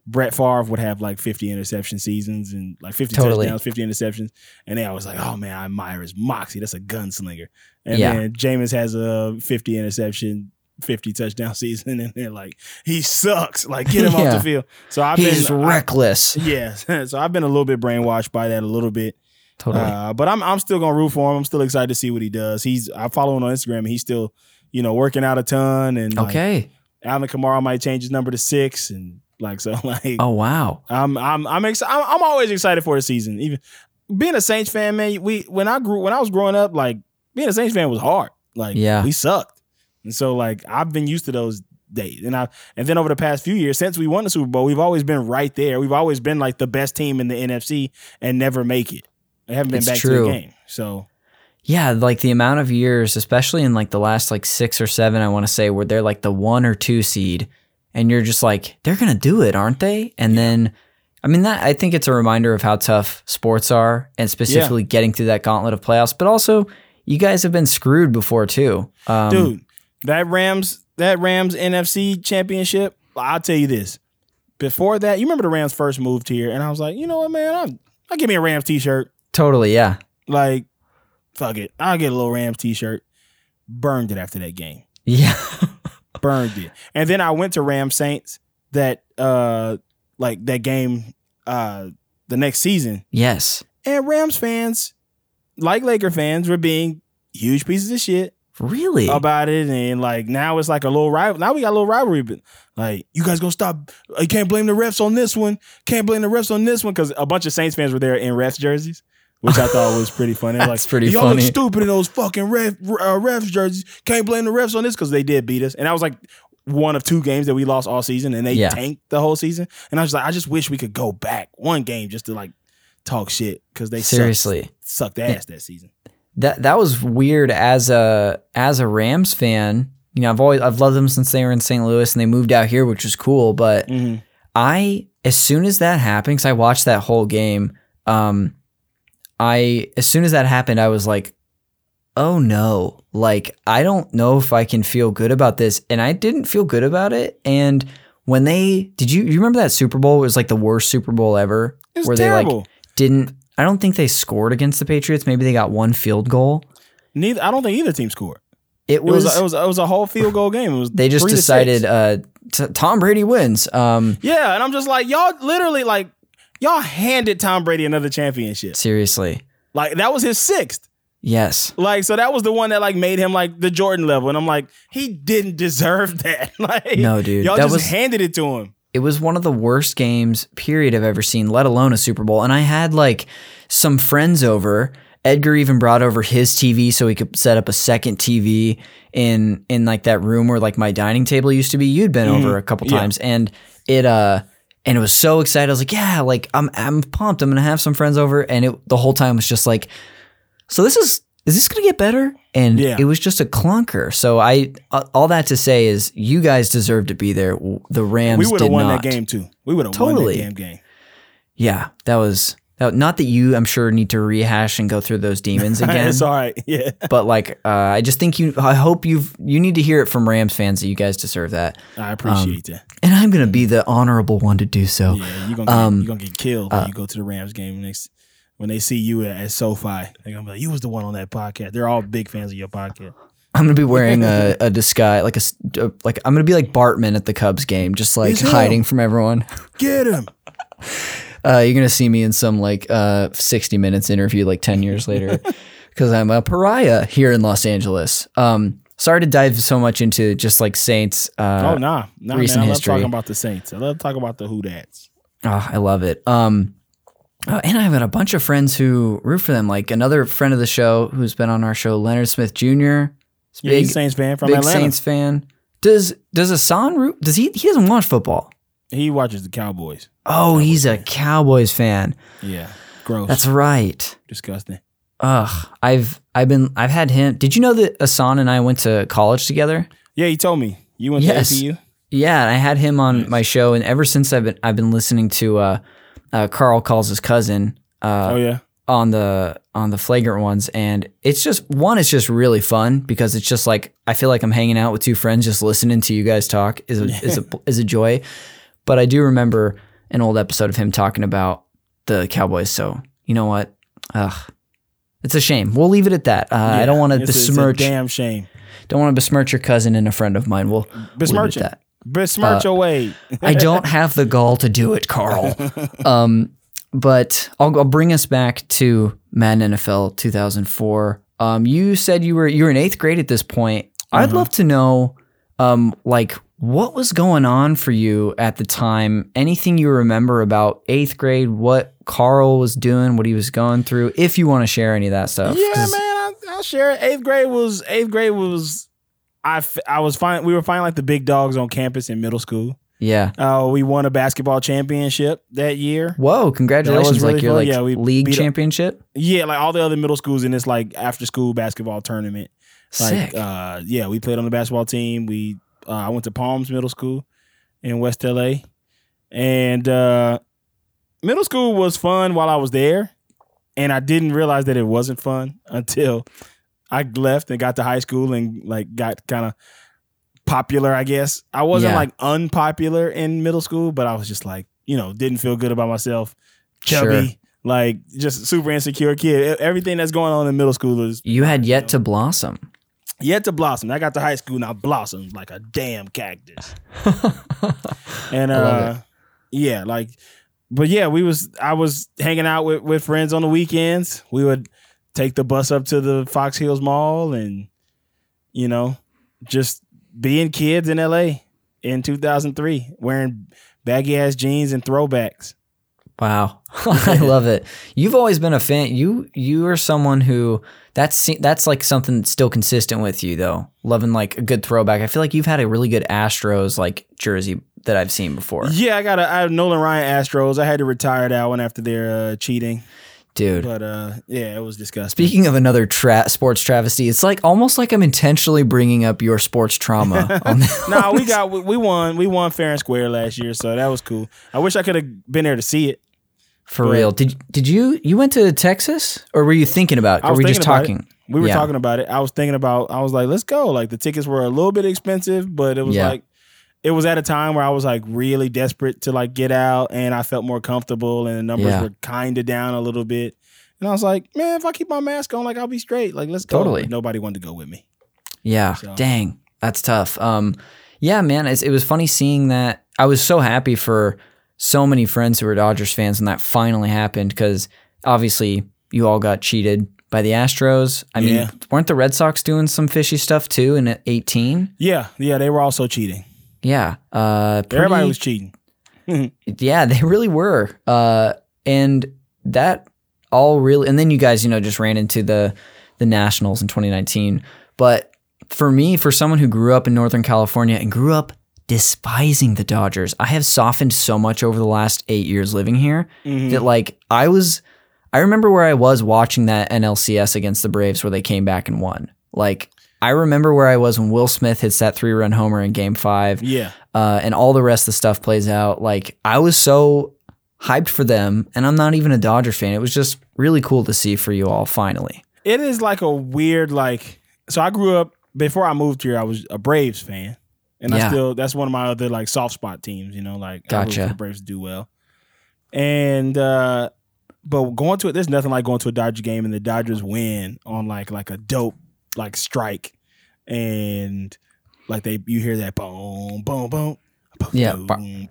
Brett Favre would have like 50 interception seasons and like 50 Totally. touchdowns, 50 interceptions, and they always like, oh man, I admire his moxie. That's a gunslinger. And Yeah. then Jameis has a 50 interception. 50 touchdown season and they're like he sucks like get him off the field so I've He's been I- reckless. yeah, so I've been a little bit brainwashed by that a little bit, totally. uh, but I'm I'm still gonna root for him. I'm still excited to see what he does. He's I follow him on Instagram. and He's still you know working out a ton, and like, okay. Alvin Kamara might change his number to six, and like so like Oh wow. I'm I'm I'm excited. I'm, I'm always excited for the season. Even being a Saints fan, man. We when I grew when I was growing up, like being a Saints fan was hard. Like Yeah. we sucked, and so like I've been used to those days. And I and then over the past few years, since we won the Super Bowl, we've always been right there. We've always been like the best team in the NFC and never make it. We haven't been It's back to true. the game. So Yeah, like the amount of years, especially in like the last like six or seven, I want to say, where they're like the one or two seed, and you're just like, they're gonna do it, aren't they? And then, I mean, that I think it's a reminder of how tough sports are, and specifically getting through that gauntlet of playoffs. But also, you guys have been screwed before too, um, dude, that Rams that Rams NFC championship, I'll tell you this. Before that, you remember the Rams first moved here, and I was like, you know what, man, I'll, I'll give me a Rams t-shirt. Totally, yeah, Like, fuck it. I'll get a little Rams t-shirt. Burned it after that game. yeah, Burned it. And then I went to Rams Saints that uh like that game uh the next season. yes, And Rams fans, like Laker fans, were being huge pieces of shit really, about it. And like now it's like a little rival. Now we got a little rivalry, but like you guys gonna stop. You can't blame the refs on this one. Can't blame the refs on this one because a bunch of Saints fans were there in refs jerseys. Which I thought was pretty funny. That's like, pretty Y'all funny. look stupid in those fucking ref, uh, refs jerseys. Can't blame the refs on this because they did beat us. And that was like one of two games that we lost all season, and they Yeah. tanked the whole season. And I was like, I just wish we could go back one game just to like talk shit because they seriously. sucked ass that season. that that was weird as a as a Rams fan. You know, I've always I've loved them since they were in St. Louis and they moved out here, which was cool. But hmm I, as soon as that happened, because I watched that whole game, um, I as soon as that happened, I was like, oh no, like I don't know if I can feel good about this, and I didn't feel good about it. And when they did you you remember that Super Bowl it was like the worst Super Bowl ever, It was where terrible. they like didn't. I don't think they scored against the Patriots. Maybe they got one field goal. Neither I don't think either team scored. It It was, was, it was it was a whole field goal game. It was they just three to decided uh, t- Tom Brady wins. Um, yeah, and I'm just like y'all literally like y'all handed Tom Brady another championship. seriously, Like that was his sixth. yes, Like so that was the one that like made him like the Jordan level, and I'm like he didn't deserve that. like No, dude, y'all that just was- handed it to him. it was one of the worst games period I've ever seen, let alone a Super Bowl. And I had like some friends over. Edgar even brought over his TV so he could set up a second TV in in like that room where like my dining table used to be. You'd been over a couple Yeah. times, and it uh and it was so excited. I was like, yeah, like I'm I'm pumped. I'm gonna have some friends over, and it the whole time was just like, so this is is this gonna get better? And Yeah. it was just a clunker. So I uh, all that to say is you guys deserve to be there. The Rams We would have won not. that game too. We would have totally. won that damn game. Yeah, that was that, not that you. I'm sure need to rehash and go through those demons again. it's all right. Yeah. but like, uh, I just think you. I hope you've. You need to hear it from Rams fans that you guys deserve that. I appreciate that. And I'm gonna be the honorable one to do so. Yeah, you're gonna get, um, gonna get killed when you go to the Rams game next when they see you at, at SoFi. They're gonna be like, "You was the one on that podcast." They're all big fans of your podcast. I'm gonna be wearing a, a disguise, like a, uh, like I'm gonna be like Bartman at the Cubs game, just like hiding from everyone. Get him. Uh, you're gonna see me in some like uh 60 minutes interview like 10 years later because I'm a pariah here in Los Angeles. Um, sorry to dive so much into just like Saints. Uh, oh nah, nah, recent man. I love history. talking about the Saints. I love talking about the Who Dats. Oh, I love it. Um, uh, and I've got a bunch of friends who root for them. Like another friend of the show who's been on our show, Leonard Smith Jr. Big, he's a Saints fan from big Atlanta. Saints fan. Does does Hassan root? Does he? He doesn't watch football. He watches the Cowboys. Oh, he's a Cowboys fan. Yeah, gross. That's right. disgusting. Ugh, I've I've been I've had him. Did you know that Hassan and I went to college together? Yeah, he told me you went Yes. to APU. Yeah, and I had him on my show, and ever since I've been I've been listening to uh, uh, Carl calls his cousin uh, oh yeah, on the on the flagrant ones, and it's just one. It's just really fun because it's just like I feel like I'm hanging out with two friends, just listening to you guys talk is a is a is a joy. But I do remember an old episode of him talking about the Cowboys. So you know what? Ugh, it's a shame. We'll leave it at that. Uh, I don't want to It's it's a besmirch. damn shame. don't want to besmirch your cousin and a friend of mine. We'll Besmirch leave it at that. Besmirch away. I don't have the gall to do it, Carl. Um, but I'll, I'll bring us back to Madden NFL 2004. Um, you said you were you were in eighth grade at this point. I'd love to know, um, like what was going on for you at the time. Anything you remember about eighth grade? What Carl was doing? What he was going through? If you want to share any of that stuff. Yeah, man, I, I'll share it. Eighth grade was eighth grade was I f- I was fine. We were finding like the big dogs on campus in middle school. Yeah. Uh, we won a basketball championship that year. Whoa! Congratulations! really like your like Yeah, we league up- championship. Yeah, like all the other middle schools in this like after school basketball tournament. Like, Sick. uh, yeah, we played on the basketball team. We uh, I went to Palms Middle School in West LA, and uh, middle school was fun while I was there, and I didn't realize that it wasn't fun until I left and got to high school and like got kind of popular. I guess I wasn't Yeah. like unpopular in middle school, but I was just like you know didn't feel good about myself, chubby. Sure. Like just super insecure kid. Everything that's going on in middle school is you had yet to blossom. Yet to blossom. I got to high school and I blossomed like a damn cactus. and uh yeah, like but yeah, we was I was hanging out with with friends on the weekends. We would take the bus up to the Fox Hills Mall and you know, just being kids in LA in 2003 wearing baggy ass jeans and throwbacks. Wow, I love it. You've always been a fan. You you are someone who that's that's like something that's still consistent with you though. Loving like a good throwback. I feel like you've had a really good Astros like jersey that I've seen before, Yeah, I got a I have Nolan Ryan Astros. I had to retire that one after their uh, cheating. dude. But uh yeah, it was disgusting. Speaking of another tra- sports travesty, it's like almost like I'm intentionally bringing up your sports trauma. on no, we got we, we won we won fair and square last year, so that was cool. I wish I could have been there to see it. For but- real. Did did you you went to Texas or were you thinking about? It? Or were we just about it. talking? We were Yeah. talking about it. I was thinking about. I was like, let's go. Like the tickets were a little bit expensive, but it was Yeah. like it was at a time where I was like really desperate to like get out, and I felt more comfortable, and the numbers Yeah. were kind of down a little bit. And I was like, man, if I keep my mask on, like I'll be straight. Like let's go. Totally. But nobody wanted to go with me. Yeah. So- Dang. That's tough. Um, yeah, man. It's, it was funny seeing that. I was so happy for so many friends who were Dodgers fans when that finally happened because obviously you all got cheated by the Astros. I Yeah. mean, weren't the Red Sox doing some fishy stuff too in 18? Yeah, yeah, they were also cheating. Yeah. Uh, Everybody was cheating. yeah, they really were. Uh, and that all really, and then you guys, you know, just ran into the the Nationals in 2019. But for me, for someone who grew up in Northern California and grew up despising the Dodgers, I have softened so much over the last eight years living here Mhm. that like I was, I remember where I was watching that NLCS against the Braves where they came back and won. Like I remember where I was when Will Smith hits that three run homer in Game Five Yeah, uh, and all the rest of the stuff plays out. Like I was so hyped for them, and I'm not even a Dodger fan. It was just really cool to see for you all finally. it is like a weird like. So I grew up before I moved here. I was a Braves fan, and I still that's one of my other like soft spot teams. You know, like I Gotcha. for the Braves do well. And uh but going to it, there's nothing like going to a Dodger game and the Dodgers win on like like a dope like strike, and like they you hear that boom boom boom. Yeah. boom.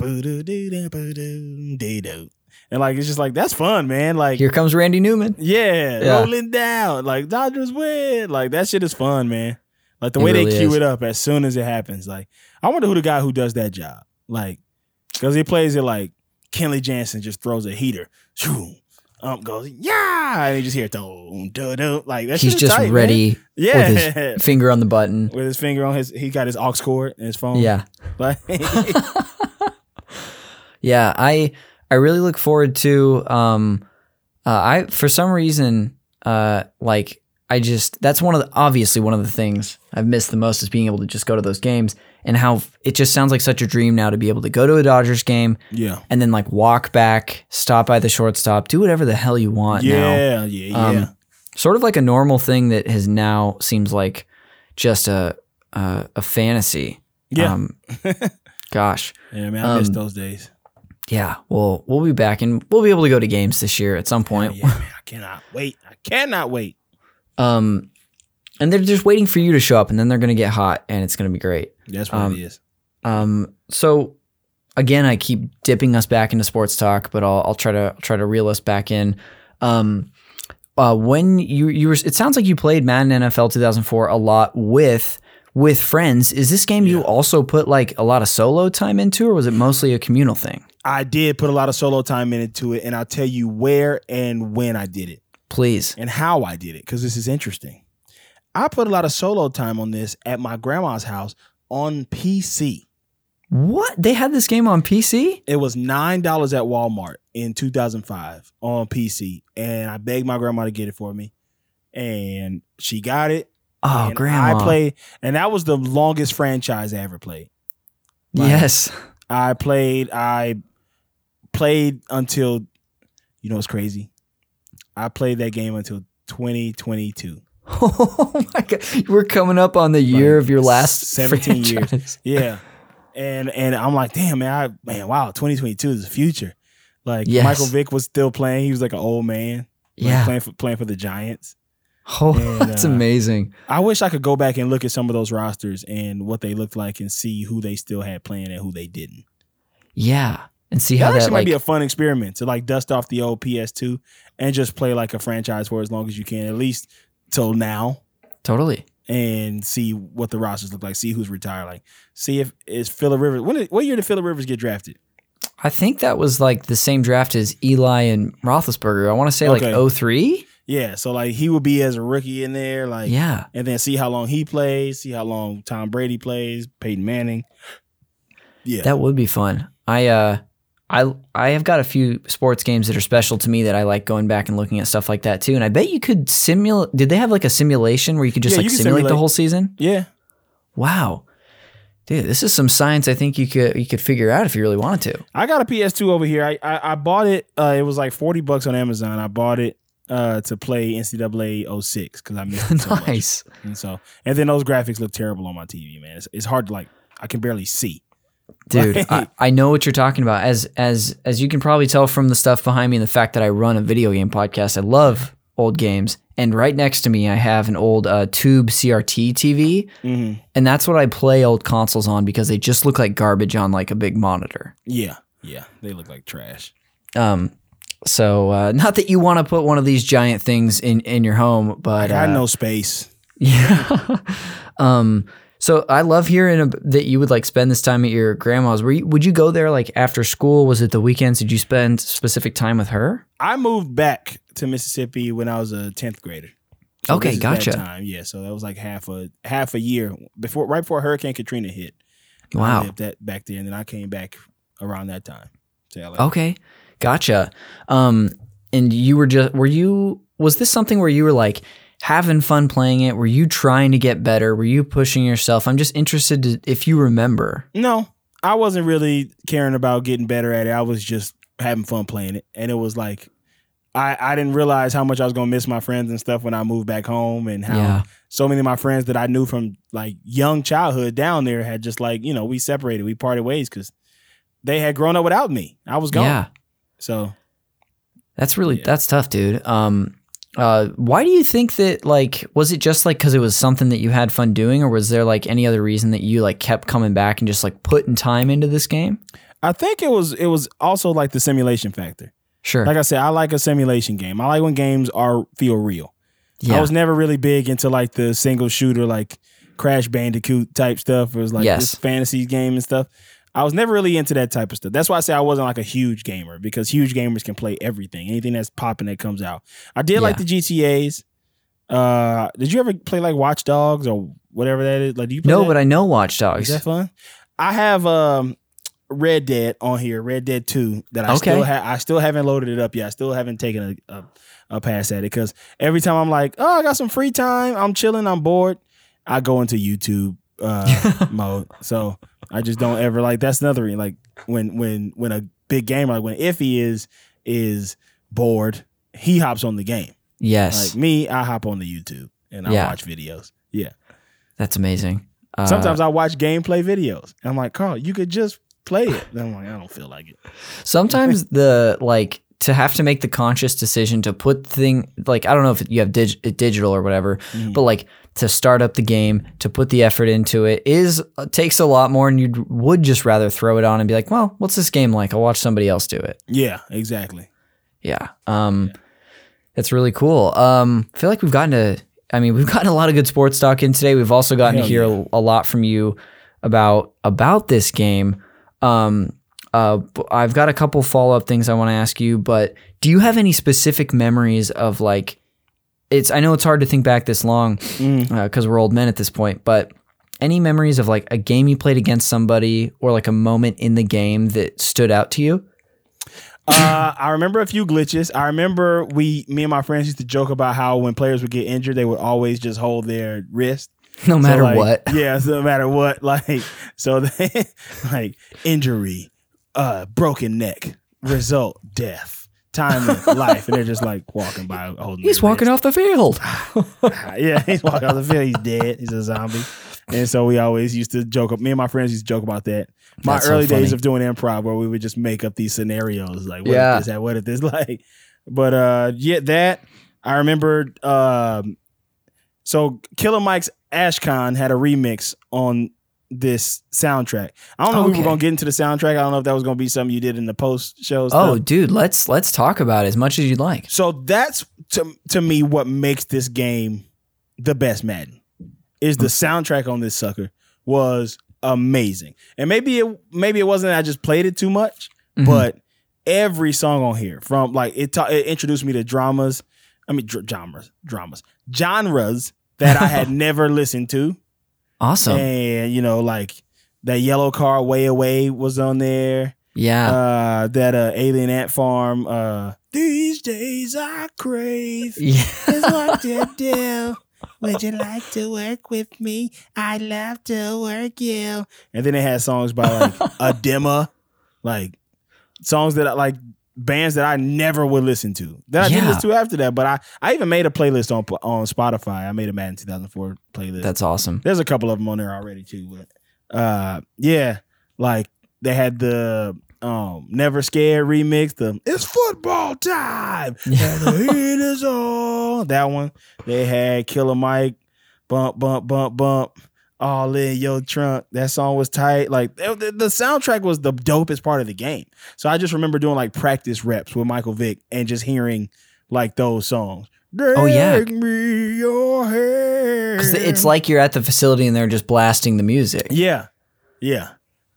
And like it's just like that's fun, man. Like Here comes Randy Newman. yeah, Yeah. rolling down. Like Dodgers win. Like that shit is fun, man. Like the It way really they cue is. it up as soon as it happens. Like I wonder who the guy who does that job. Like because he plays it like Kenley Jansen just throws a heater. Shoo. Um goes yeah, and you just hear dum dum dum. Like that He's just tight, man. ready Yeah, with his finger on the button. with his finger on his. He got his aux cord in his phone. Yeah. Like, Yeah, I I really look forward to um uh, I for some reason uh like I just that's one of the obviously one of the things I've missed the most is being able to just go to those games and how it just sounds like such a dream now to be able to go to a Dodgers game Yeah. and then like walk back, stop by the shortstop, do whatever the hell you want now. Yeah, yeah, yeah. Um, Sort of like a normal thing that has now seems like just a a, a fantasy. yeah. Um, gosh. yeah, man, I miss um, those days. Yeah, well, we'll be back and we'll be able to go to games this year at some point. Yeah, man, I cannot wait. I cannot wait. Um, and they're just waiting for you to show up, and then they're gonna get hot, and it's gonna be great. That's what Um, it is. Um, so again, I keep dipping us back into sports talk, but I'll, I'll try to I'll try to reel us back in. Um, uh, when you you were, it sounds like you played Madden NFL 2004 a lot with with friends. Is this game you also put like a lot of solo time into, or was it mostly a communal thing? I did put a lot of solo time into it, and I'll tell you where and when I did it Please. and how I did it because this is interesting. I put a lot of solo time on this at my grandma's house on PC. What they had this game on PC? It was nine dollars at Walmart in 2005 on PC, and I begged my grandma to get it for me, and she got it. Oh, and grandma. I played, and that was the longest franchise I ever played. like- yes. I played. I played until you know it's crazy. I played that game until 2022. Oh my god, we're coming up on the year Like, of your last 17 years. Yeah, and and I'm like, damn man, I man, wow, 2022 is the future. Like Yes. Michael Vick was still playing. He was like an old man. like, Yeah. playing for playing for the Giants. Oh, And, that's uh, amazing. I wish I could go back and look at some of those rosters and what they looked like and see who they still had playing and who they didn't. Yeah, and see That how actually that might be a fun experiment to like dust off the old PS2 and just play like a franchise for as long as you can, at least till now, totally. and see what the rosters look like. See who's retired. Like, see if is Philip Rivers. When did, what year did Philip Rivers get drafted? I think that was like the same draft as Eli and Roethlisberger. I want to say Okay. like 03? Yeah, so like he would be as a rookie in there, like Yeah. and then see how long he plays, see how long Tom Brady plays, Peyton Manning. Yeah, That would be fun. I uh I I have got a few sports games that are special to me that I like going back and looking at stuff like that too. And I bet you could simulate did they have like a simulation where you could just Yeah, like can simulate, the whole season? yeah. Wow. Dude, this is some science I think you could you could figure out if you really wanted to. I got a PS2 over here. I I, I bought it. Uh, it was like forty bucks on Amazon. I bought it uh, to play NCAA 06 because I missed it so much. nice. And so, and then those graphics look terrible on my TV, man. It's, it's hard to like. I can barely see. Dude, Right. I, I know what you're talking about. As as as you can probably tell from the stuff behind me and the fact that I run a video game podcast, I love old games. And right next to me, I have an old uh, tube CRT TV, hmm and that's what I play old consoles on because they just look like garbage on like a big monitor. Yeah, yeah. They look like trash. Um, so uh, not that you want to put one of these giant things in in your home, but I got uh, no space. Yeah. um. So I love hearing that you would like spend this time at your grandma's. Were you, would you go there like after school? Was it the weekends? Did you spend specific time with her? I moved back to Mississippi when I was a tenth grader. So Okay, this is that gotcha. Time. Yeah, so that was like half a half a year before, right before Hurricane Katrina hit. I Wow. lived that back there, and then I came back around that time to LA. Okay. Gotcha. Um. And you were just were you was this something where you were like having fun playing it? Were you trying to get better? Were you pushing yourself? I'm just interested to, if you remember. No, I wasn't really caring about getting better at it. I was just having fun playing it, and it was like I I didn't realize how much I was gonna miss my friends and stuff when I moved back home, and how Yeah. so many of my friends that I knew from like young childhood down there had just like you know we separated, we parted ways because they had grown up without me. I was gone. Yeah. So That's really Yeah. that's tough, dude. Um, uh, why do you think that? Like, was it just like because it was something that you had fun doing, or was there like any other reason that you like kept coming back and just like putting time into this game? I think it was it was also like the simulation factor. Sure. Like I said, I like a simulation game. I like when games are feel real. yeah. I was never really big into like the single shooter, like Crash Bandicoot type stuff. It was like Yes. this fantasy game and stuff. I was never really into that type of stuff. That's why I say I wasn't like a huge gamer because huge gamers can play everything, anything that's popping that comes out. I did like the GTA's. Uh, did you ever play like Watch Dogs or whatever that is? Like, do you play no, that? but I know Watch Dogs. Is that fun? I have um Red Dead on here, Red Dead Two, that I Okay. still have. I still haven't loaded it up yet. I still haven't taken a, a, a pass at it because every time I'm like, oh, I got some free time, I'm chilling, I'm bored, I go into YouTube uh, mode. So I just don't ever like. That's another thing. Like when when when a big gamer like when Iffy is is bored, he hops on the game. Yes, Like me, I hop on the YouTube and I Yeah. watch videos. Yeah. that's amazing. Uh, Sometimes I watch gameplay videos. I'm like, Carl, you could just play it. And I'm like, I don't feel like it. sometimes the like to have to make the conscious decision to put thing like I don't know if you have dig- digital or whatever, Mm-hmm. but like to start up the game to put the effort into it is uh, takes a lot more, and you would just rather throw it on and be like, well, what's this game like? I'll watch somebody else do it. Yeah, exactly. Yeah. Um, that's really cool. Um, I feel like we've gotten to. I mean, we've gotten a lot of good sports talk in today. We've also gotten Hell to hear yeah. a, lot from you about about this game. Um, uh, I've got a couple follow up things I want to ask you, but do you have any specific memories of like? It's I know it's hard to think back this long because we're old men at this point, but any memories of like a game you played against somebody or like a moment in the game that stood out to you? Uh, I remember a few glitches. I remember we, me and my friends used to joke about how when players would get injured, they would always just hold their wrist. No So, matter like, what. Yeah, so no matter what. Like, so they, like injury, uh, broken neck, result, death, time of life. And they're just like walking by holding He's walking wrist. off the field. yeah, he's walking off the field. He's dead. He's a zombie. And so we always used to joke. Up me and my friends used to joke about that. My That's so early days of doing improv, where we would just make up these scenarios, like what Yeah. if this, what if this, like. But uh, yeah, that I remember. Um, so Killer Mike's Akshon had a remix on this soundtrack. I don't know if we were gonna get into the soundtrack. I don't know if that was gonna be something you did in the post shows. Oh, stuff. dude, let's let's talk about it as much as you'd like. So that's to to me what makes this game the best Madden is the soundtrack on this sucker was amazing. And maybe it maybe it wasn't that I just played it too much, Mhm. but every song on here from like it, ta- it introduced me to dramas. I mean dr- dramas, dramas, genres that I had never listened to, Awesome. and you know like that Yellowcard way away was on there yeah. uh that uh alien ant farm uh these days i crave yeah. is what you do would you like to work with me i'd love to work you and then it had songs by like Adema, like songs that I like bands that I never would listen to that I did Yeah. listen to after that but I I even made a playlist on on Spotify I made a Madden 2004 playlist That's awesome. there's a couple of them on there already too, but uh, yeah, like they had the um Never Scared remix, the It's Football Time, and the heat is on. That one. They had Killer Mike, bump, bump, bump, bump, all in your trunk. That song was tight. Like the, the- soundtrack was the dopest part of the game. So I just remember doing like practice reps with Michael Vick and just hearing like those songs. Oh, yeah. Me your hand. Because it's like you're at the facility and they're just blasting the music. Yeah, yeah.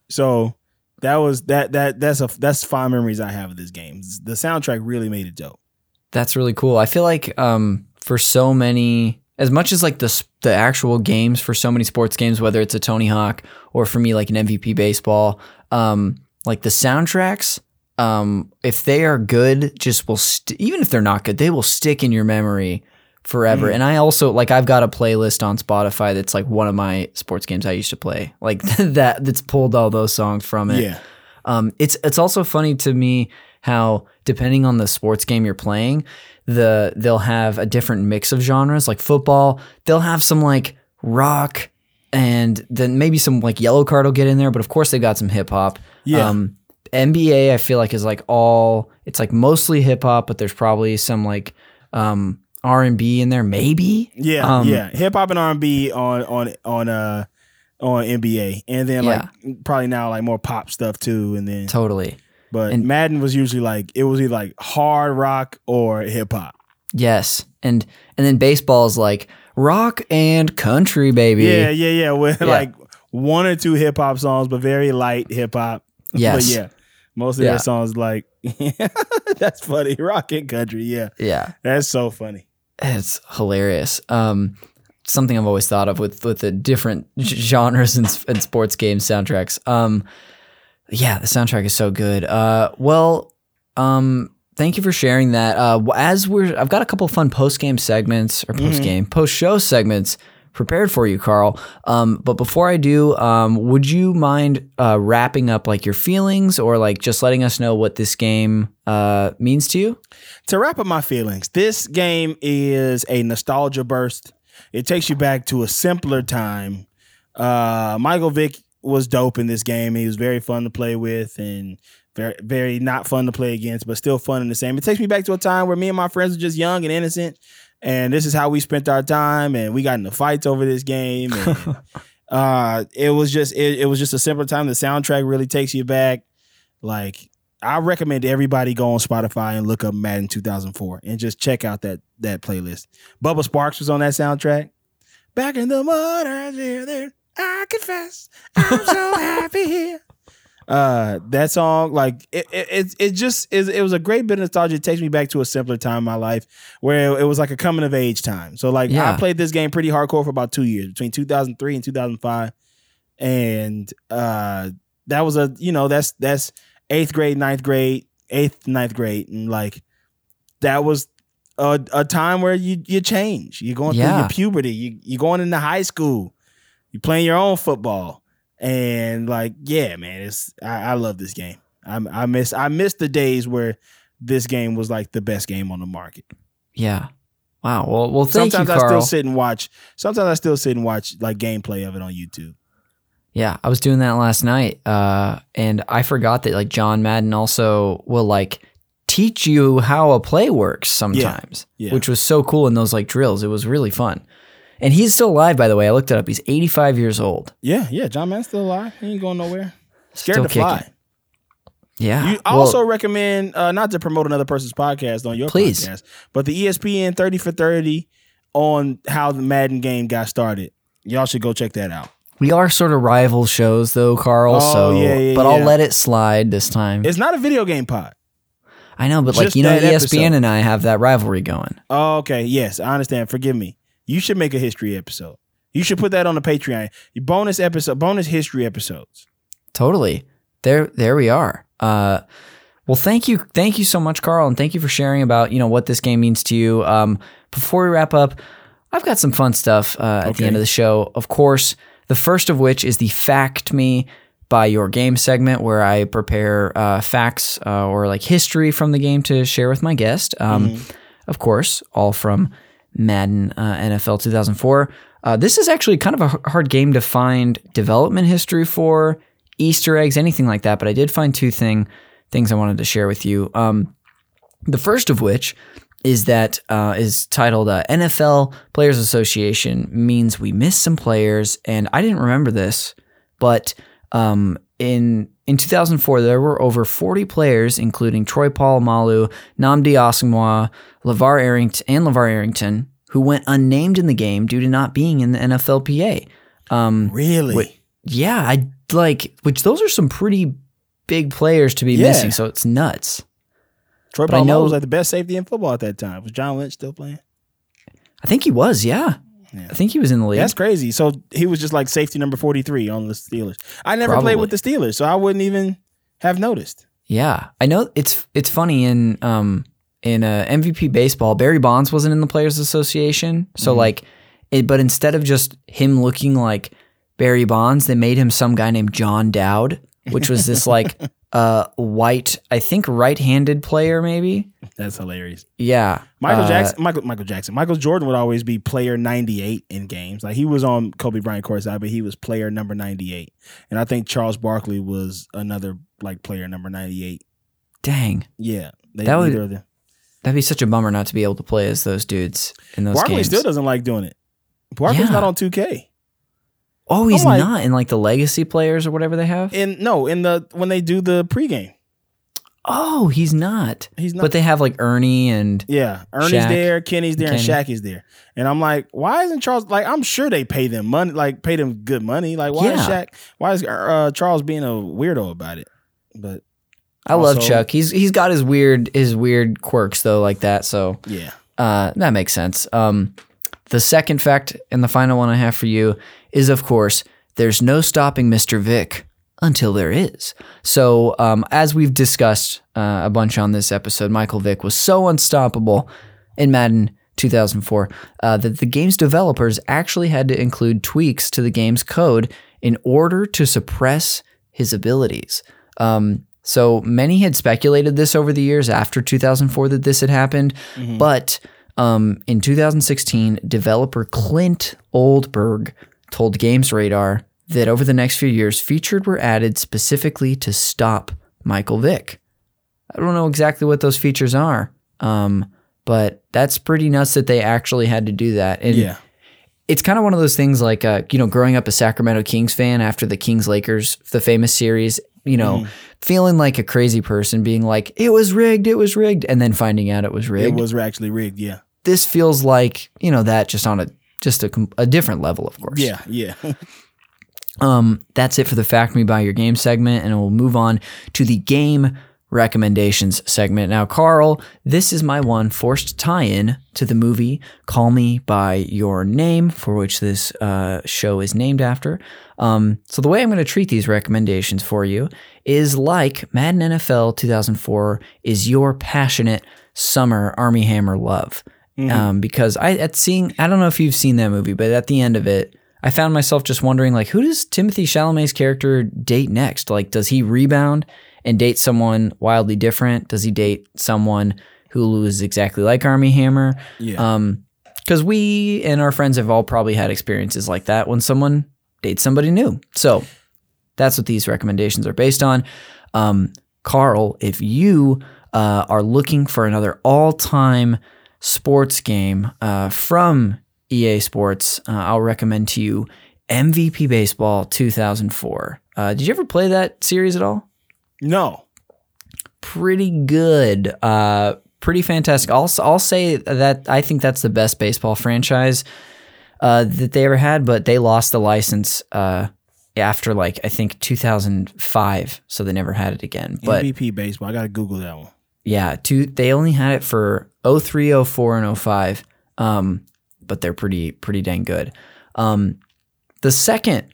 So that was that that that's a that's fond memories I have of this game. The soundtrack really made it dope. That's really cool. I feel like um, for so many, as much as like the the actual games for so many sports games, whether it's a Tony Hawk or for me like an MVP baseball, um, like the soundtracks, um, if they are good, just will st- even if they're not good, they will stick in your memory forever. And I also like I've got a playlist on Spotify that's like one of my sports games I used to play, like that that's pulled all those songs from it. Yeah, Um, it's it's also funny to me how depending on the sports game you're playing, the they'll have a different mix of genres. Like football, they'll have some like rock, and then maybe some like Yellowcard will get in there. But of course, they got some hip hop. Yeah. Um, NBA, I feel like is like all it's like mostly hip hop, but there's probably some like um R and B in there, maybe. yeah, Um, yeah. Hip hop and R and B on on on uh on NBA, and then like probably now like more pop stuff too. And then Totally. But and- Madden was usually like it was either like hard rock or hip hop. Yes, and and then baseball is like rock and country, baby. Yeah, yeah, yeah. With Yeah. like one or two hip hop songs, but very light hip hop. Yes. But yeah, most of Yeah. their songs like that's funny. Rock and country. Yeah, yeah. that's so funny. It's hilarious. Um, something I've always thought of with with the different genres and, and sports game soundtracks. Um, Yeah, the soundtrack is so good. Uh, well, um, thank you for sharing that. Uh, as we're, I've got a couple fun post game segments or post game, post show segments prepared for you, Carl. Um, but before I do, um, would you mind uh, wrapping up like your feelings or like just letting us know what this game uh, means to you? To wrap up my feelings, this game is a nostalgia burst. It takes you back to a simpler time. Uh, Michael Vick was dope in this game. He was very fun to play with and very, very not fun to play against, but still fun in the same. It takes me back to a time where me and my friends were just young and innocent, and this is how we spent our time. And we got into fights over this game. And, uh, it was just it, it was just a simpler time. The soundtrack really takes you back. Like I recommend everybody go on Spotify and look up Madden 2004 and just check out that that playlist. Bubba Sparxxx was on that soundtrack. Back in the mud, I there. I confess, I'm so happy here. Uh, that song, like it, it, it, it just is. It was a great bit of nostalgia. It takes me back to a simpler time in my life where it was like a coming of age time. So, like, Yeah. I played this game pretty hardcore for about two years, between 2003 and 2005, and uh, that was a you know that's that's eighth grade, ninth grade, eighth, ninth grade, and like that was a, a time where you you change. You're going through your puberty. You you're going into high school. You're playing your own football, and like yeah, man, it's I, I love this game. I, I miss I miss the days where this game was like the best game on the market. Yeah. Wow. Well, well, thank Sometimes you, I still sit and watch. Sometimes I still sit and watch like gameplay of it on YouTube. Yeah, I was doing that last night, uh, and I forgot that like John Madden also will like teach you how a play works sometimes, yeah. which was so cool in those like drills. It was really fun, and he's still alive, by the way. I looked it up. He's 85 years old. Yeah, yeah. John Madden's still alive. He ain't going nowhere. Scared Still to fly. kicking. Yeah. You, I Well, also recommend uh, not to promote another person's podcast on your Please. podcast, but the ESPN 30 for 30 on how the Madden game got started. Y'all should go check that out. we are sort of rival shows, though, Carl. Oh, so, yeah, yeah, but I'll let it slide this time. It's not a video game pod. I know, but like you know, ESPN episode. and I have that rivalry going. Oh, okay. Yes, I understand. Forgive me. You should make a history episode. You should put that on the Patreon. Your bonus episode, bonus history episodes. Totally. There there we are. Uh well thank you thank you so much Carl and thank you for sharing about, you know, what this game means to you. Um before we wrap up, I've got some fun stuff uh, at the end of the show. Of course, the first of which is the fact me by your game segment where I prepare uh, facts uh, or like history from the game to share with my guest. Um, Of course, all from Madden uh, NFL 2004. Uh, this is actually kind of a hard game to find development history for, Easter eggs, anything like that. But I did find two thing things I wanted to share with you. Um, the first of which is that uh, is titled uh, NFL Players Association means we miss some players, and I didn't remember this, but um, in in 2004 there were over 40 players, including Troy Polamalu, Nnamdi Asomugha, Lavar Arrington, and Lavar Arrington, who went unnamed in the game due to not being in the NFLPA. Um, Really? Wait. yeah, I like which those are some pretty big players to be Yeah. missing, so it's nuts. Troy but I Polamalu know- was like the best safety in football at that time. Was John Lynch still playing? I think he was, yeah. Yeah. I think he was in the league. That's crazy. So he was just like safety number 43 on the Steelers. I never played with the Steelers, so I wouldn't even have noticed. Yeah, I know it's it's funny in um in uh, MVP baseball, Barry Bonds wasn't in the Players Association, so Mm-hmm. like, it, but instead of just him looking like Barry Bonds, they made him some guy named Jon Dowd, which was this like uh white, I think right-handed player maybe. That's hilarious. Yeah, Michael uh, Jackson, Michael Michael Jackson, Michael Jordan would always be player 98 in games. Like he was on Kobe Bryant courtside, but he was player number 98. And I think Charles Barkley was another like player number 98. Dang, Yeah, they, That would- that'd be such a bummer not to be able to play as those dudes in those Barkley games. still doesn't like doing it. Barkley's Yeah. not on 2K. Oh, he's not in like the legacy players or whatever they have. In no, in the when they do the pregame, oh, he's not. he's not. But they have like Ernie and Yeah, Ernie's Shaq, there, Kenny's there, and Kenny. Shaq is there. And I'm like, why isn't Charles like? I'm sure they pay them money, like pay them good money. Like, why is Shaq? Why is uh, Charles being a weirdo about it? But I love Chuck. He's he's got his weird his weird quirks though like that. So yeah, uh, that makes sense. Um, the second fact and the final one I have for you is of course there's no stopping Mr. Vick until there is. So, um, as we've discussed uh, a bunch on this episode, Michael Vick was so unstoppable in Madden 2004 uh, that the game's developers actually had to include tweaks to the game's code in order to suppress his abilities. Um, so many had speculated this over the years after 2004 that this had happened, but um, in 2016, developer Clint Oldenburg told Games Radar that over the next few years, featured were added specifically to stop Michael Vick. I don't know exactly what those features are, um, but that's pretty nuts that they actually had to do that. And Yeah. it's kind of one of those things like uh, you know growing up a Sacramento Kings fan after the Kings Lakers the famous series you know Mm-hmm. feeling like a crazy person being like it was rigged it was rigged and then finding out it was rigged. It was actually rigged. Yeah. this feels like you know that just on a just a, a different level of course Yeah. Yeah. um that's it for the fact me by your game segment and we'll move on to the game recommendations segment now carl this is my one forced tie-in to the movie call me by your name for which this uh, show is named after um, so the way i'm going to treat these recommendations for you is like madden nfl 2004 is your passionate summer armie hammer love um, because I at seeing I don't know if you've seen that movie, but at the end of it, I found myself just wondering like, who does Timothée Chalamet's character date next? Like, does he rebound and date someone wildly different? Does he date someone who is exactly like Armie Hammer? Yeah. Um, because we and our friends have all probably had experiences like that when someone dates somebody new. So that's what these recommendations are based on. Um, Carl, if you uh, are looking for another all-time sports game uh, from EA Sports, uh, I'll recommend to you MVP Baseball 2004. Uh, did you ever play that series at all? no. Pretty good. Uh, pretty fantastic. I'll, I'll say that I think that's the best baseball franchise uh, that they ever had, but they lost the license uh, after like I think 2005, so they never had it again. But MVP baseball. I gotta Google that one. yeah, two they only had it for 03, 04, and 05. Um, but they're pretty pretty dang good. Um, the second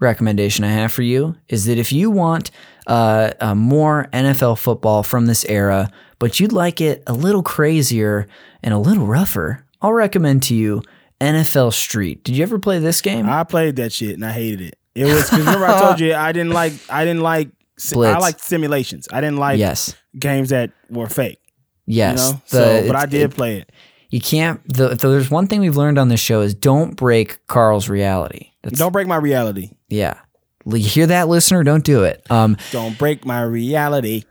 recommendation I have for you is that if you want uh, uh, more NFL football from this era, but you'd like it a little crazier and a little rougher, I'll recommend to you NFL Street. Did you ever play this game? I played that shit and I hated it. It was because remember I told you I didn't like I didn't like si- I Blitz. like simulations. I didn't like yes, games that were fake. Yes. You know, The- so but I did it- play it. you can't. The, the, there's one thing we've learned on this show is don't break Carl's reality. That's, Don't break my reality. Yeah. You hear that, listener? Don't do it. Um, Don't break my reality.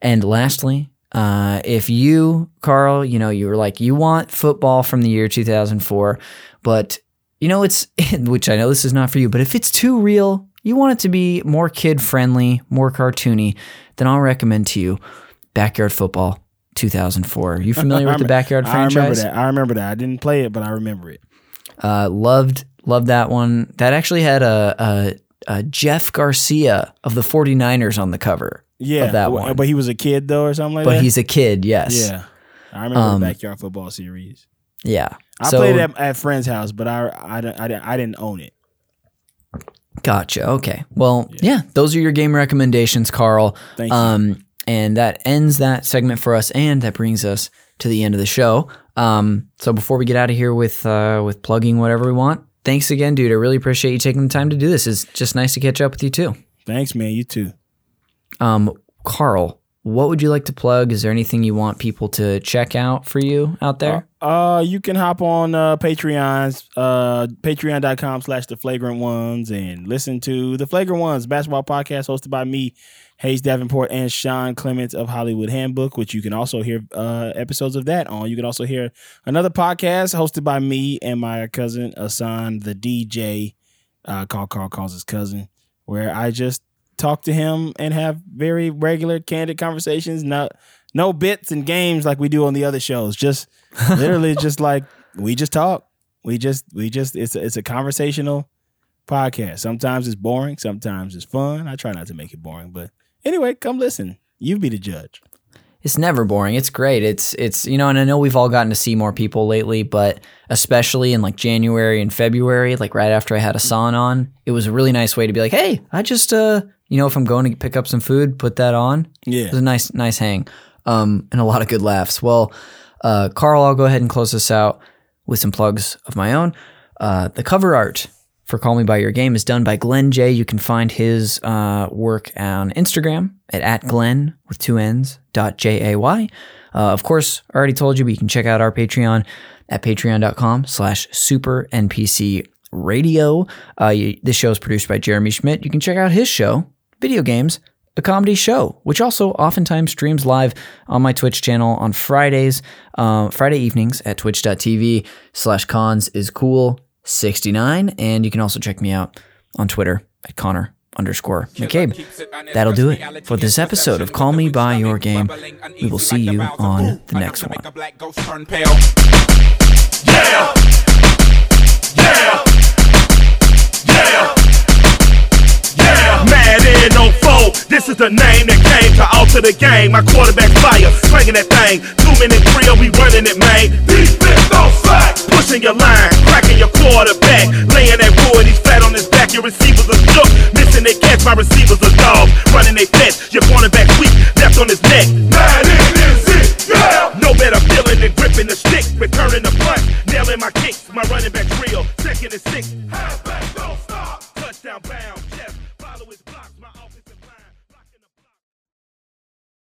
and lastly, uh, if you, Carl, you know, you were like, you want football from the year 2004, but you know, it's, which I know this is not for you, but if it's too real, you want it to be more kid friendly, more cartoony, then I'll recommend to you Backyard Football 2004. Are you familiar with the Backyard franchise? I remember that. I remember that. I didn't play it, but I remember it. Uh, loved loved that one. That actually had a, a, a Jeff Garcia of the 49ers on the cover. Yeah, Of that but- one. But he was a kid though, or something like But that. But he's a kid, yes. yeah. I remember Um, the backyard football series. Yeah. I So- played it at, at friend's house, but I I, I, I didn't own it. Gotcha. Okay. Well, yeah. those are your game recommendations, Carl. Thank you. And that ends that segment for us, and that brings us to the end of the show. Um, so before we get out of here with uh, with plugging whatever we want, thanks again, dude. I really appreciate you taking the time to do this. It's just nice to catch up with you too. Thanks, man. You too. Um, Carl, what would you like to plug? Is there anything you want people to check out for you out there? Uh, you can hop on uh, Patreon's uh, patreon.com slash the flagrant ones and listen to the flagrant ones basketball podcast hosted by me, Hayes Davenport, and Sean Clements of Hollywood Handbook, which you can also hear uh, episodes of that on. You can also hear another podcast hosted by me and my cousin Hassan, the DJ, uh, called Carl Calls His Cousin, where I just talk to him and have very regular, candid conversations. Not no bits and games like we do on the other shows. Just literally, just like we just talk. We just we just it's a, it's a conversational podcast. Sometimes it's boring. Sometimes it's fun. I try not to make it boring, but anyway, come listen. You be the judge. It's never boring. It's great. It's it's you know, and I know we've all gotten to see more people lately, but especially in like January and February, like right after I had Hassan on, it was a really nice way to be like, hey, I just uh You know, if I'm going to pick up some food, put that on. Yeah. It was a nice, nice hang, um, and a lot of good laughs. Well, uh, Carl, I'll go ahead and close this out with some plugs of my own. Uh, the cover art for Call Me By Your Game is done by Glenn J. You can find his uh, work on Instagram at, at Glenn with two N's dot J A Y. Uh, of course, I already told you, but you can check out our Patreon at patreon.com slash super NPC radio. Uh, you, this show is produced by Jeremy Schmidt. You can check out his show, Video Games, a comedy show, which also oftentimes streams live on my Twitch channel on Fridays, uh, Friday evenings at twitch.tv slash cons is cool 69. And you can also check me out on Twitter at Connor underscore McCabe. That'll do it for this episode of Call Me By Your Game. We will see you on the next one. This is the name that came to alter the game. My quarterback fire, slinging that thing. Two minute drill, we running it, man. Defense don't slack. Pushing your line, cracking your quarterback. Laying that wood, he's flat on his back. Your receivers are shook, missing their catch. My receivers are dogs, running their fence. Your cornerback weak, left on his neck. Man, it, yeah. No better feeling than gripping the stick, returning the punt, nailing my kicks. My running back real. second and six. Halfback don't stop, touchdown bound.